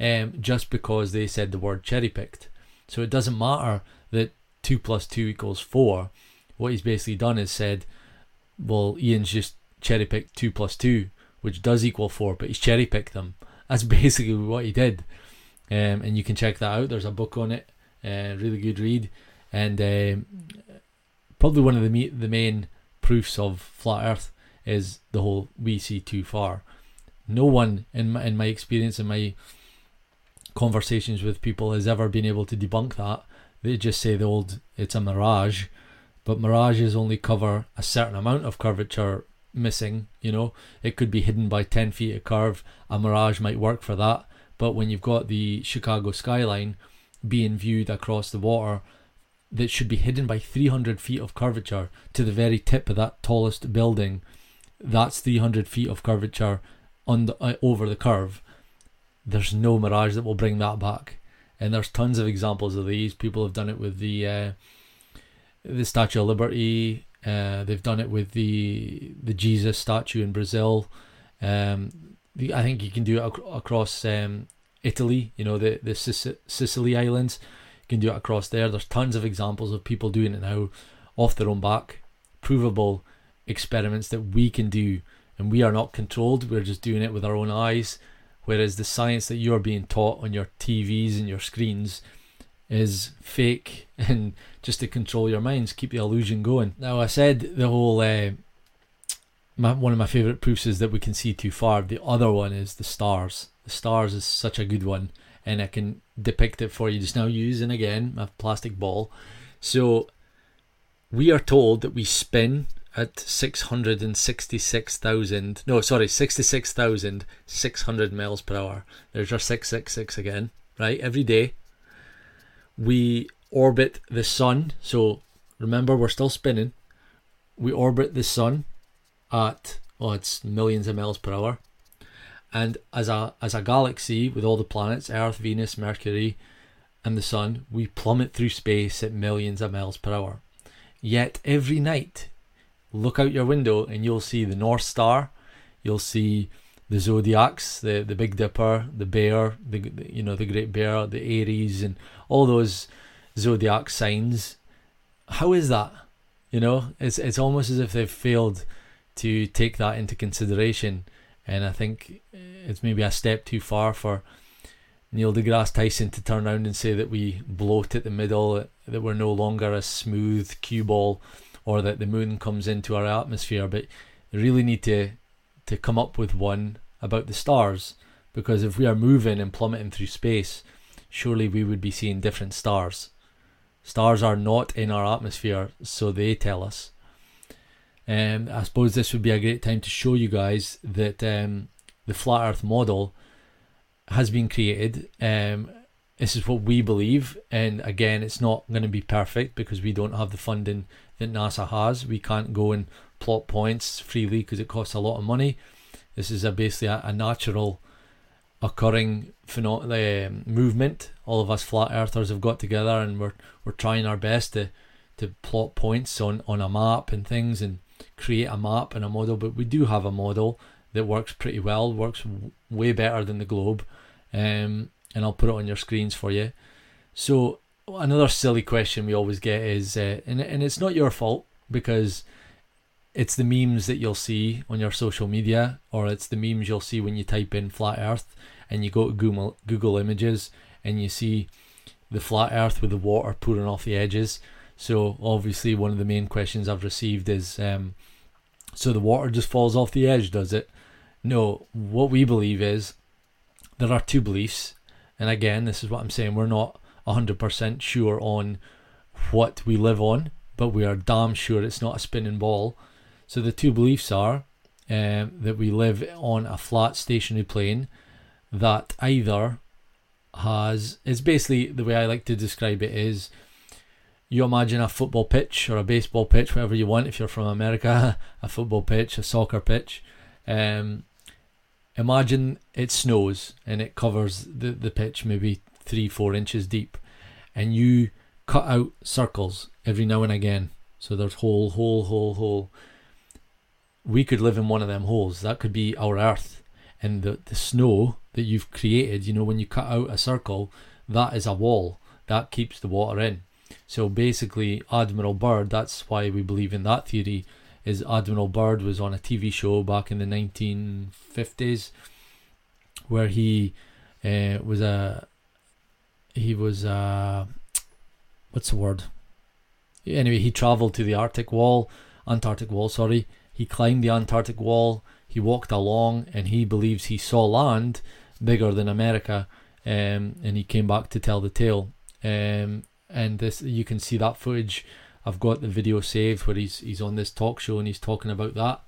um, just because they said the word cherry picked. So it doesn't matter that 2 plus 2 equals 4 what he's basically done is said, well, Ian's just cherry picked two plus two, which does equal four, but he's cherry picked them. That's basically what he did. Um, and you can check that out. There's a book on it, uh, really good read, and um, probably one of the the main proofs of flat Earth is the whole we see too far. No one in my, in my experience in my conversations with people has ever been able to debunk that. They just say the old it's a mirage but mirages only cover a certain amount of curvature missing. You know, it could be hidden by 10 feet of curve. A mirage might work for that. But when you've got the Chicago skyline being viewed across the water, that should be hidden by 300 feet of curvature to the very tip of that tallest building, that's 300 feet of curvature on the, uh, over the curve. There's no mirage that will bring that back. And there's tons of examples of these. People have done it with the. Uh, the Statue of Liberty. Uh, they've done it with the the Jesus statue in Brazil. Um, the, I think you can do it ac- across um, Italy. You know the the Sic- Sicily Islands. You can do it across there. There's tons of examples of people doing it now, off their own back, provable experiments that we can do, and we are not controlled. We're just doing it with our own eyes. Whereas the science that you're being taught on your TVs and your screens is fake and just to control your minds, keep the illusion going. Now, I said the whole uh, my, one of my favorite proofs is that we can see too far. The other one is the stars. The stars is such a good one, and I can depict it for you just now using again my plastic ball. So, we are told that we spin at 666,000, no, sorry, 66,600 miles per hour. There's our 666 again, right? Every day we orbit the sun. So remember, we're still spinning. We orbit the sun at oh, it's millions of miles per hour. And as a as a galaxy with all the planets, Earth, Venus, Mercury, and the Sun, we plummet through space at millions of miles per hour. Yet every night, look out your window and you'll see the North Star, you'll see the zodiacs, the the Big Dipper, the Bear, the, the you know the Great Bear, the Aries, and all those zodiac signs. How is that? You know, it's it's almost as if they've failed to take that into consideration, and I think it's maybe a step too far for Neil deGrasse Tyson to turn around and say that we bloat at the middle, that we're no longer a smooth cue ball, or that the moon comes into our atmosphere. But you really need to to come up with one about the stars, because if we are moving and plummeting through space, surely we would be seeing different stars. Stars are not in our atmosphere, so they tell us. Um, I suppose this would be a great time to show you guys that um, the flat Earth model has been created. Um, this is what we believe, and again, it's not going to be perfect because we don't have the funding that NASA has. We can't go and plot points freely because it costs a lot of money. This is a basically a, a natural occurring phenom- uh, movement. All of us flat earthers have got together and we're we're trying our best to to plot points on on a map and things and create a map and a model. But we do have a model that works pretty well, works w- way better than the globe. Um, and I'll put it on your screens for you. So another silly question we always get is, uh, and and it's not your fault because it's the memes that you'll see on your social media, or it's the memes you'll see when you type in flat Earth and you go to Google Google Images and you see the flat Earth with the water pouring off the edges. So obviously, one of the main questions I've received is, um, so the water just falls off the edge, does it? No. What we believe is there are two beliefs, and again, this is what I'm saying. We're not hundred percent sure on what we live on, but we are damn sure it's not a spinning ball. So the two beliefs are um, that we live on a flat stationary plane that either has it's basically the way I like to describe it is you imagine a football pitch or a baseball pitch, whatever you want. If you're from America, a football pitch, a soccer pitch. Um, imagine it snows and it covers the, the pitch maybe three, four inches deep, and you cut out circles every now and again. So there's hole, hole, hole, hole. We could live in one of them holes. That could be our Earth. And the, the snow that you've created, you know, when you cut out a circle, that is a wall. That keeps the water in. So basically, Admiral Byrd, that's why we believe in that theory, is Admiral Byrd was on a TV show back in the 1950s where he uh, was a he was uh what's the word? Anyway he traveled to the arctic wall antarctic wall sorry. He climbed the antarctic wall. He walked along and he believes he saw land bigger than america um, and he came back to tell the tale. Um, and this you can see that footage. I've got the video saved where he's he's on this talk show and he's talking about that.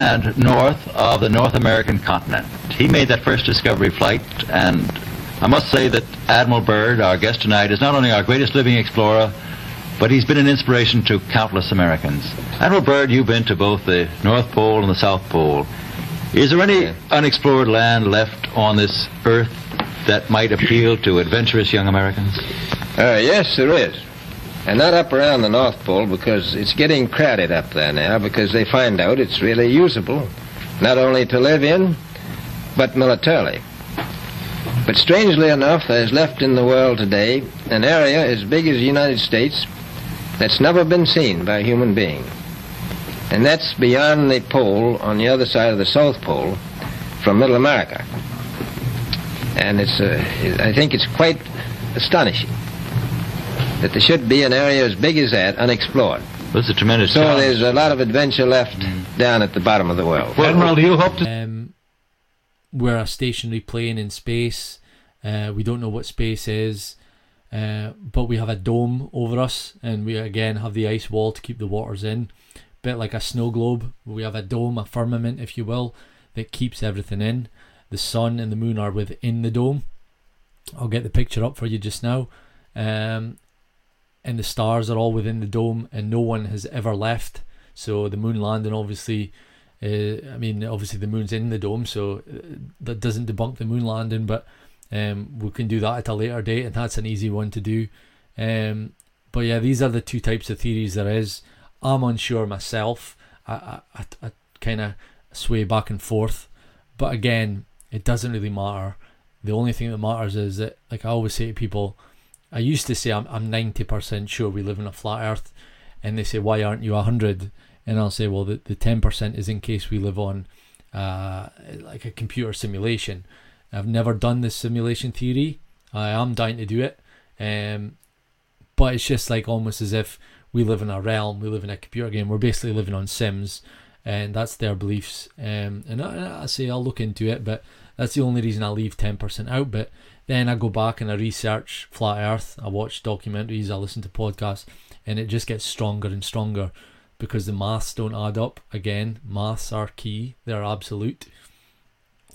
And north of the north american continent. He made that first discovery flight and I must say that Admiral Byrd, our guest tonight, is not only our greatest living explorer, but he's been an inspiration to countless Americans. Admiral Byrd, you've been to both the North Pole and the South Pole. Is there any unexplored land left on this earth that might appeal to adventurous young Americans? Uh, yes, there is. And not up around the North Pole because it's getting crowded up there now because they find out it's really usable, not only to live in, but militarily. But strangely enough, there's left in the world today an area as big as the United States that's never been seen by a human being. And that's beyond the pole on the other side of the South Pole from Middle America. And it's, uh, I think it's quite astonishing that there should be an area as big as that unexplored. That's a tremendous So challenge. there's a lot of adventure left down at the bottom of the world. Admiral, do you hope to... um, we're a stationary plane in space. Uh, we don't know what space is uh, but we have a dome over us and we again have the ice wall to keep the waters in. Bit like a snow globe we have a dome a firmament if you will that keeps everything in. The sun and the moon are within the dome. I'll get the picture up for you just now. Um, and the stars are all within the dome and no one has ever left. So the moon landing obviously uh, I mean, obviously the moon's in the dome, so uh, that doesn't debunk the moon landing, but um, we can do that at a later date, and that's an easy one to do. Um, but yeah, these are the two types of theories there is. I'm unsure myself. I, I, I, kind of sway back and forth, but again, it doesn't really matter. The only thing that matters is that, like I always say to people, I used to say I'm I'm ninety percent sure we live in a flat Earth, and they say why aren't you hundred? And I'll say well the the ten percent is in case we live on uh, like a computer simulation. I've never done this simulation theory. I am dying to do it, um, but it's just like almost as if we live in a realm, we live in a computer game. We're basically living on Sims, and that's their beliefs. Um, and I, I say I'll look into it, but that's the only reason I leave ten percent out. But then I go back and I research flat Earth. I watch documentaries. I listen to podcasts, and it just gets stronger and stronger because the maths don't add up. Again, maths are key. They're absolute.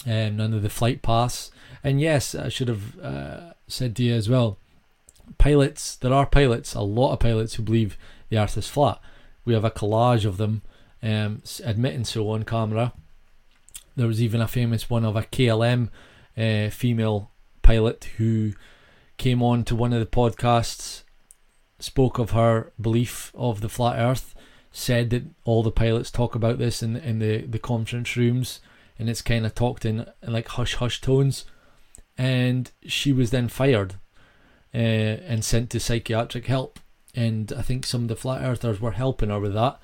Um, none of the flight paths. And yes, I should have uh, said to you as well. Pilots, there are pilots, a lot of pilots who believe the Earth is flat. We have a collage of them um, admitting so on camera. There was even a famous one of a KLM uh, female pilot who came on to one of the podcasts, spoke of her belief of the flat Earth, said that all the pilots talk about this in in the, the conference rooms, and it's kind of talked in, in like hush hush tones, and she was then fired uh, and sent to psychiatric help. And I think some of the flat earthers were helping her with that,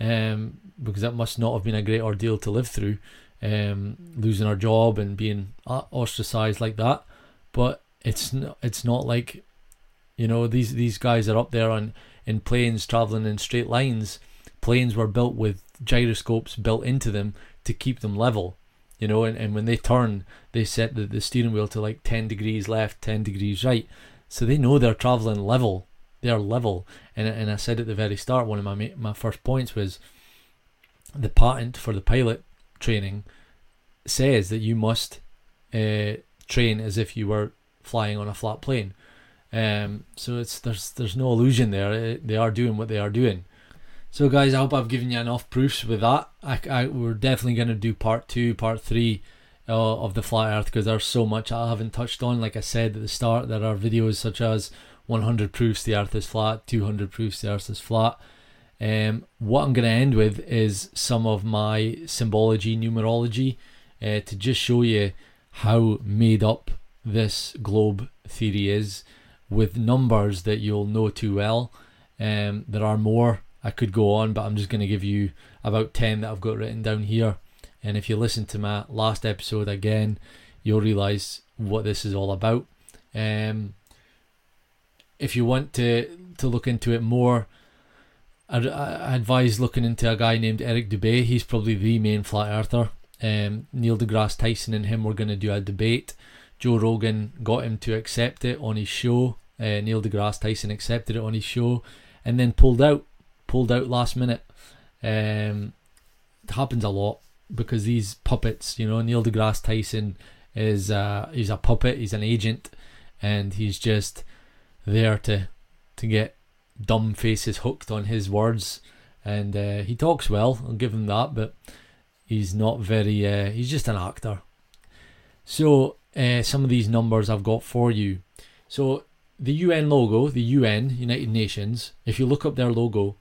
um, because that must not have been a great ordeal to live through, um, losing her job and being ostracized like that. But it's not, it's not like, you know, these these guys are up there on in planes traveling in straight lines, planes were built with gyroscopes built into them to keep them level. You know, and, and when they turn, they set the, the steering wheel to like 10 degrees left, 10 degrees right. So they know they're traveling level. They're level. And, and I said at the very start, one of my, my first points was the patent for the pilot training says that you must uh, train as if you were flying on a flat plane. Um, so it's there's there's no illusion there. They are doing what they are doing. So, guys, I hope I've given you enough proofs with that. I, I we're definitely going to do part two, part three uh, of the flat Earth because there's so much I haven't touched on. Like I said at the start, there are videos such as 100 proofs the Earth is flat, 200 proofs the Earth is flat. Um, what I'm going to end with is some of my symbology, numerology, uh, to just show you how made up this globe theory is with numbers that you'll know too well. Um, there are more I could go on, but I'm just going to give you about 10 that I've got written down here. And if you listen to my last episode again, you'll realize what this is all about. Um, if you want to, to look into it more, I, I advise looking into a guy named Eric Dubay. He's probably the main flat earther. Um, Neil deGrasse Tyson and him were going to do a debate. Joe Rogan got him to accept it on his show. Uh, Neil deGrasse Tyson accepted it on his show and then pulled out pulled out last minute. Um, it happens a lot because these puppets, you know, Neil deGrasse Tyson is uh, he's a puppet, he's an agent, and he's just there to to get dumb faces hooked on his words. And uh, he talks well, I'll give him that, but he's not very. Uh, he's just an actor. So uh, some of these numbers I've got for you. So the UN logo, the UN, United Nations. If you look up their logo,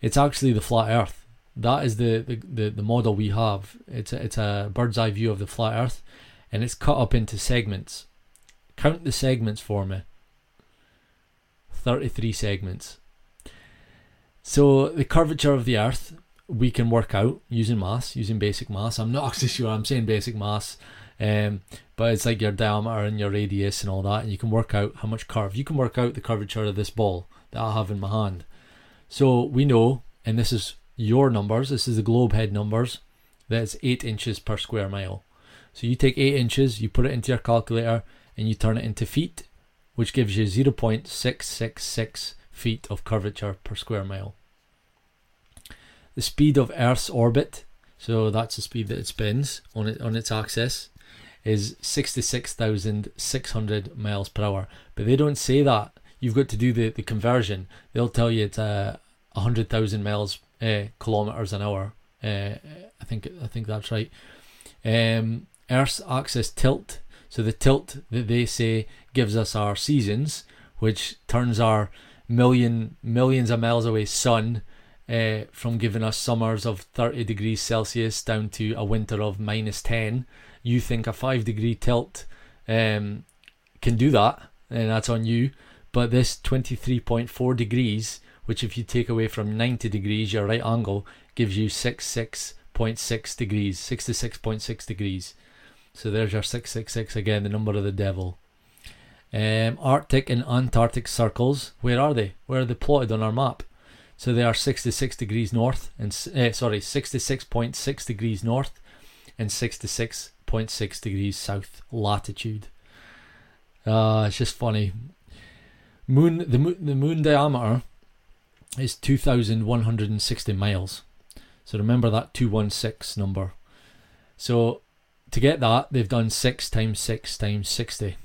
it's actually the flat Earth. That is the, the, the, the model we have. It's a, it's a bird's eye view of the flat Earth, and it's cut up into segments. Count the segments for me. 33 segments. So the curvature of the Earth we can work out using mass, using basic mass. I'm not actually sure. I'm saying basic mass, um, but it's like your diameter and your radius and all that, and you can work out how much curve. You can work out the curvature of this ball that I have in my hand. So we know, and this is your numbers, this is the globe head numbers, that's 8 inches per square mile. So you take 8 inches, you put it into your calculator, and you turn it into feet, which gives you 0.666 feet of curvature per square mile. The speed of Earth's orbit, so that's the speed that it spins on it on its axis, is 66,600 miles per hour. But they don't say that you've got to do the, the conversion. They'll tell you it's uh, 100,000 miles uh, kilometers an hour. Uh, I think I think that's right. Um, Earth's axis tilt. So the tilt that they say gives us our seasons, which turns our million millions of miles away sun uh, from giving us summers of 30 degrees Celsius down to a winter of minus 10. You think a five degree tilt um, can do that, and that's on you. But this 23.4 degrees, which if you take away from 90 degrees, your right angle, gives you 66.6 degrees, 66.6 degrees. So there's your 666 again, the number of the devil. Um, Arctic and Antarctic circles, where are they? Where are they plotted on our map? So they are 66 degrees north and uh, sorry, 66.6 degrees north and 66.6 degrees south latitude. Uh, it's just funny moon the moon the moon diameter is 2160 miles. So remember that 216 number. So to get that they've done 6 times 6 times 60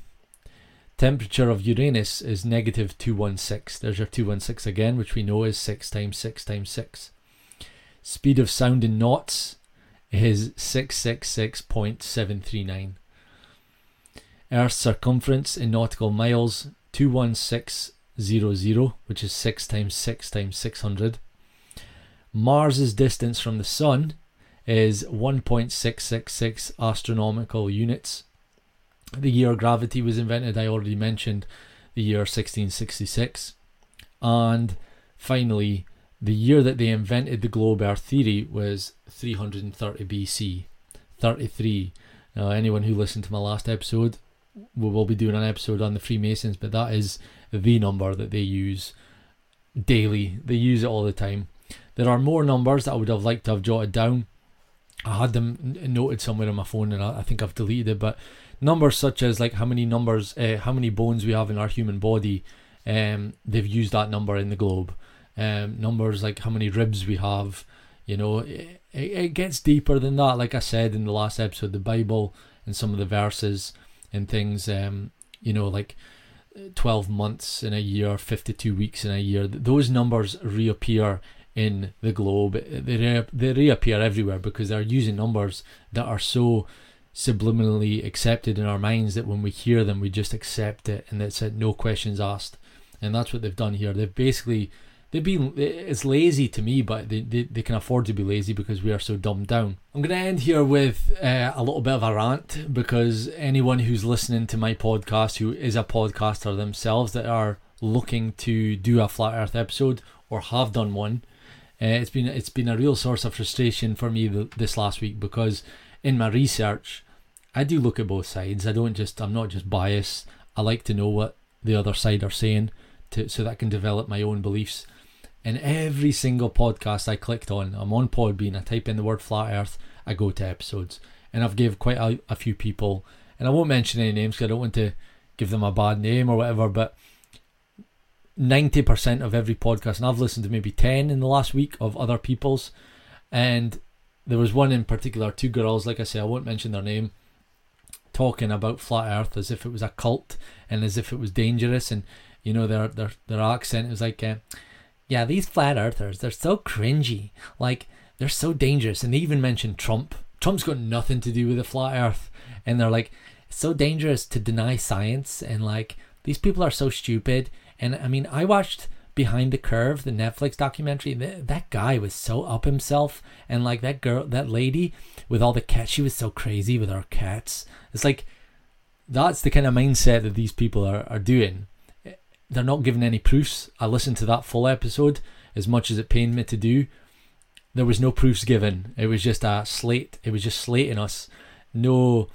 temperature of uranus is negative 216 there's your 216 again which we know is 6 times 6 times 6 speed of sound in knots is 666.739 earth's circumference in nautical miles 21600, which is 6 times 6 times 600. Mars's distance from the Sun is 1.666 astronomical units. The year gravity was invented, I already mentioned the year 1666. And finally, the year that they invented the globe earth theory was 330 BC. 33. Now, anyone who listened to my last episode we will be doing an episode on the Freemasons, but that is the number that they use daily. They use it all the time. There are more numbers that I would have liked to have jotted down. I had them noted somewhere on my phone, and I, think I've deleted it. But numbers such as like how many numbers, uh, how many bones we have in our human body, um, they've used that number in the globe. Um, numbers like how many ribs we have, you know, it, it gets deeper than that. Like I said in the last episode, the Bible and some of the verses and things, um, you know, like 12 months in a year, 52 weeks in a year, those numbers reappear in the globe. They, re- they reappear everywhere because they're using numbers that are so subliminally accepted in our minds that when we hear them, we just accept it and that's it, no questions asked. And that's what they've done here. They've basically they've been it's lazy to me but they, they, they can afford to be lazy because we are so dumbed down. I'm going to end here with uh, a little bit of a rant because anyone who's listening to my podcast who is a podcaster themselves that are looking to do a flat earth episode or have done one uh, it's been it's been a real source of frustration for me this last week because in my research i do look at both sides. I don't just i'm not just biased. I like to know what the other side are saying to, so that I can develop my own beliefs in every single podcast I clicked on, I'm on Podbean, I type in the word flat earth, I go to episodes. And I've gave quite a, a few people, and I won't mention any names because I don't want to give them a bad name or whatever, but 90% of every podcast, and I've listened to maybe 10 in the last week of other people's, and there was one in particular, two girls, like I say, I won't mention their name, talking about flat earth as if it was a cult and as if it was dangerous, and you know, their, their, their accent was like, uh, yeah, these flat earthers, they're so cringy. Like, they're so dangerous. And they even mentioned Trump. Trump's got nothing to do with the flat earth. And they're like, so dangerous to deny science. And like, these people are so stupid. And I mean, I watched Behind the Curve, the Netflix documentary. That guy was so up himself. And like, that girl, that lady with all the cats, she was so crazy with her cats. It's like, that's the kind of mindset that these people are, are doing they're not giving any proofs. I listened to that full episode as much as it pained me to do. There was no proofs given. It was just a slate. It was just slating us. No,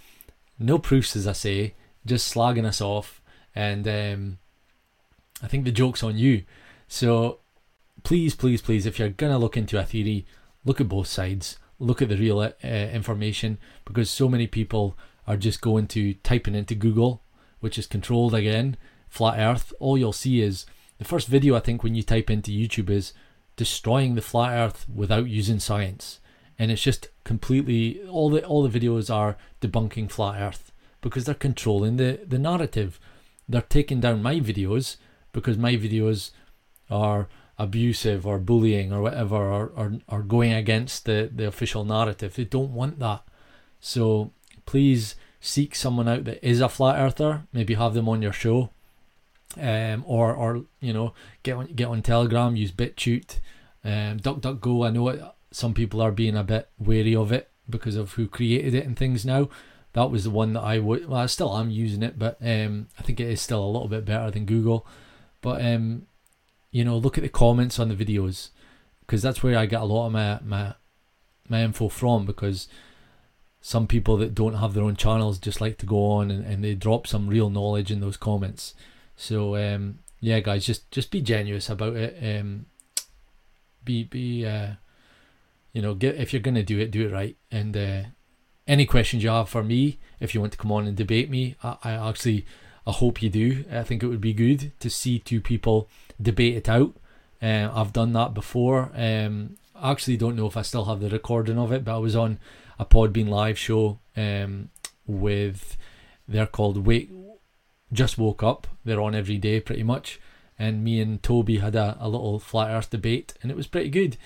no proofs, as I say. Just slagging us off. And um, I think the joke's on you. So please, please, please, if you're gonna look into a theory, look at both sides. Look at the real uh, information because so many people are just going to typing into Google, which is controlled again flat earth, all you'll see is the first video I think when you type into YouTube is destroying the flat earth without using science. And it's just completely all the all the videos are debunking flat earth because they're controlling the, the narrative. They're taking down my videos because my videos are abusive or bullying or whatever or, or, or going against the, the official narrative. They don't want that. So please seek someone out that is a flat earther, maybe have them on your show um, or or you know get on get on Telegram, use BitChute, um, DuckDuckGo. I know it, some people are being a bit wary of it because of who created it and things now. That was the one that I would. Well, I still am using it, but um, I think it is still a little bit better than Google. But um, you know, look at the comments on the videos because that's where I get a lot of my my my info from because some people that don't have their own channels just like to go on and, and they drop some real knowledge in those comments so um, yeah, guys, just just be generous about it. Um, be be uh, you know, get if you're gonna do it, do it right. And uh, any questions you have for me, if you want to come on and debate me, I, I actually I hope you do. I think it would be good to see two people debate it out. Uh, I've done that before. Um, I actually don't know if I still have the recording of it, but I was on a Podbean live show um, with they're called Wait just woke up. They're on every day pretty much. And me and Toby had a, a little flat earth debate and it was pretty good.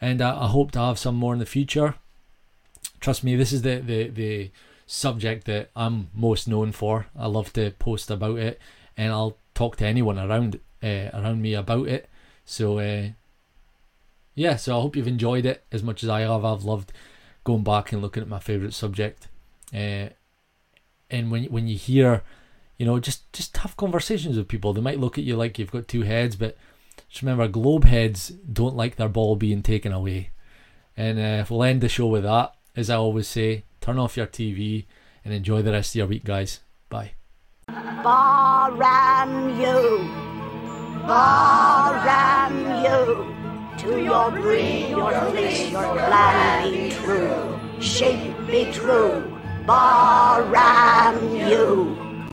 And I, I hope to have some more in the future. Trust me, this is the, the, the subject that I'm most known for. I love to post about it and I'll talk to anyone around uh, around me about it. So uh, yeah, so I hope you've enjoyed it as much as I have. I've loved going back and looking at my favourite subject. Uh, and when when you hear you know, just just have conversations with people. They might look at you like you've got two heads, but just remember, globe heads don't like their ball being taken away. And uh, we'll end the show with that. As I always say, turn off your TV and enjoy the rest of your week, guys. Bye. Bar and you. Baram you. To your breed, your place, your plan be true. Shape be true. Baram you.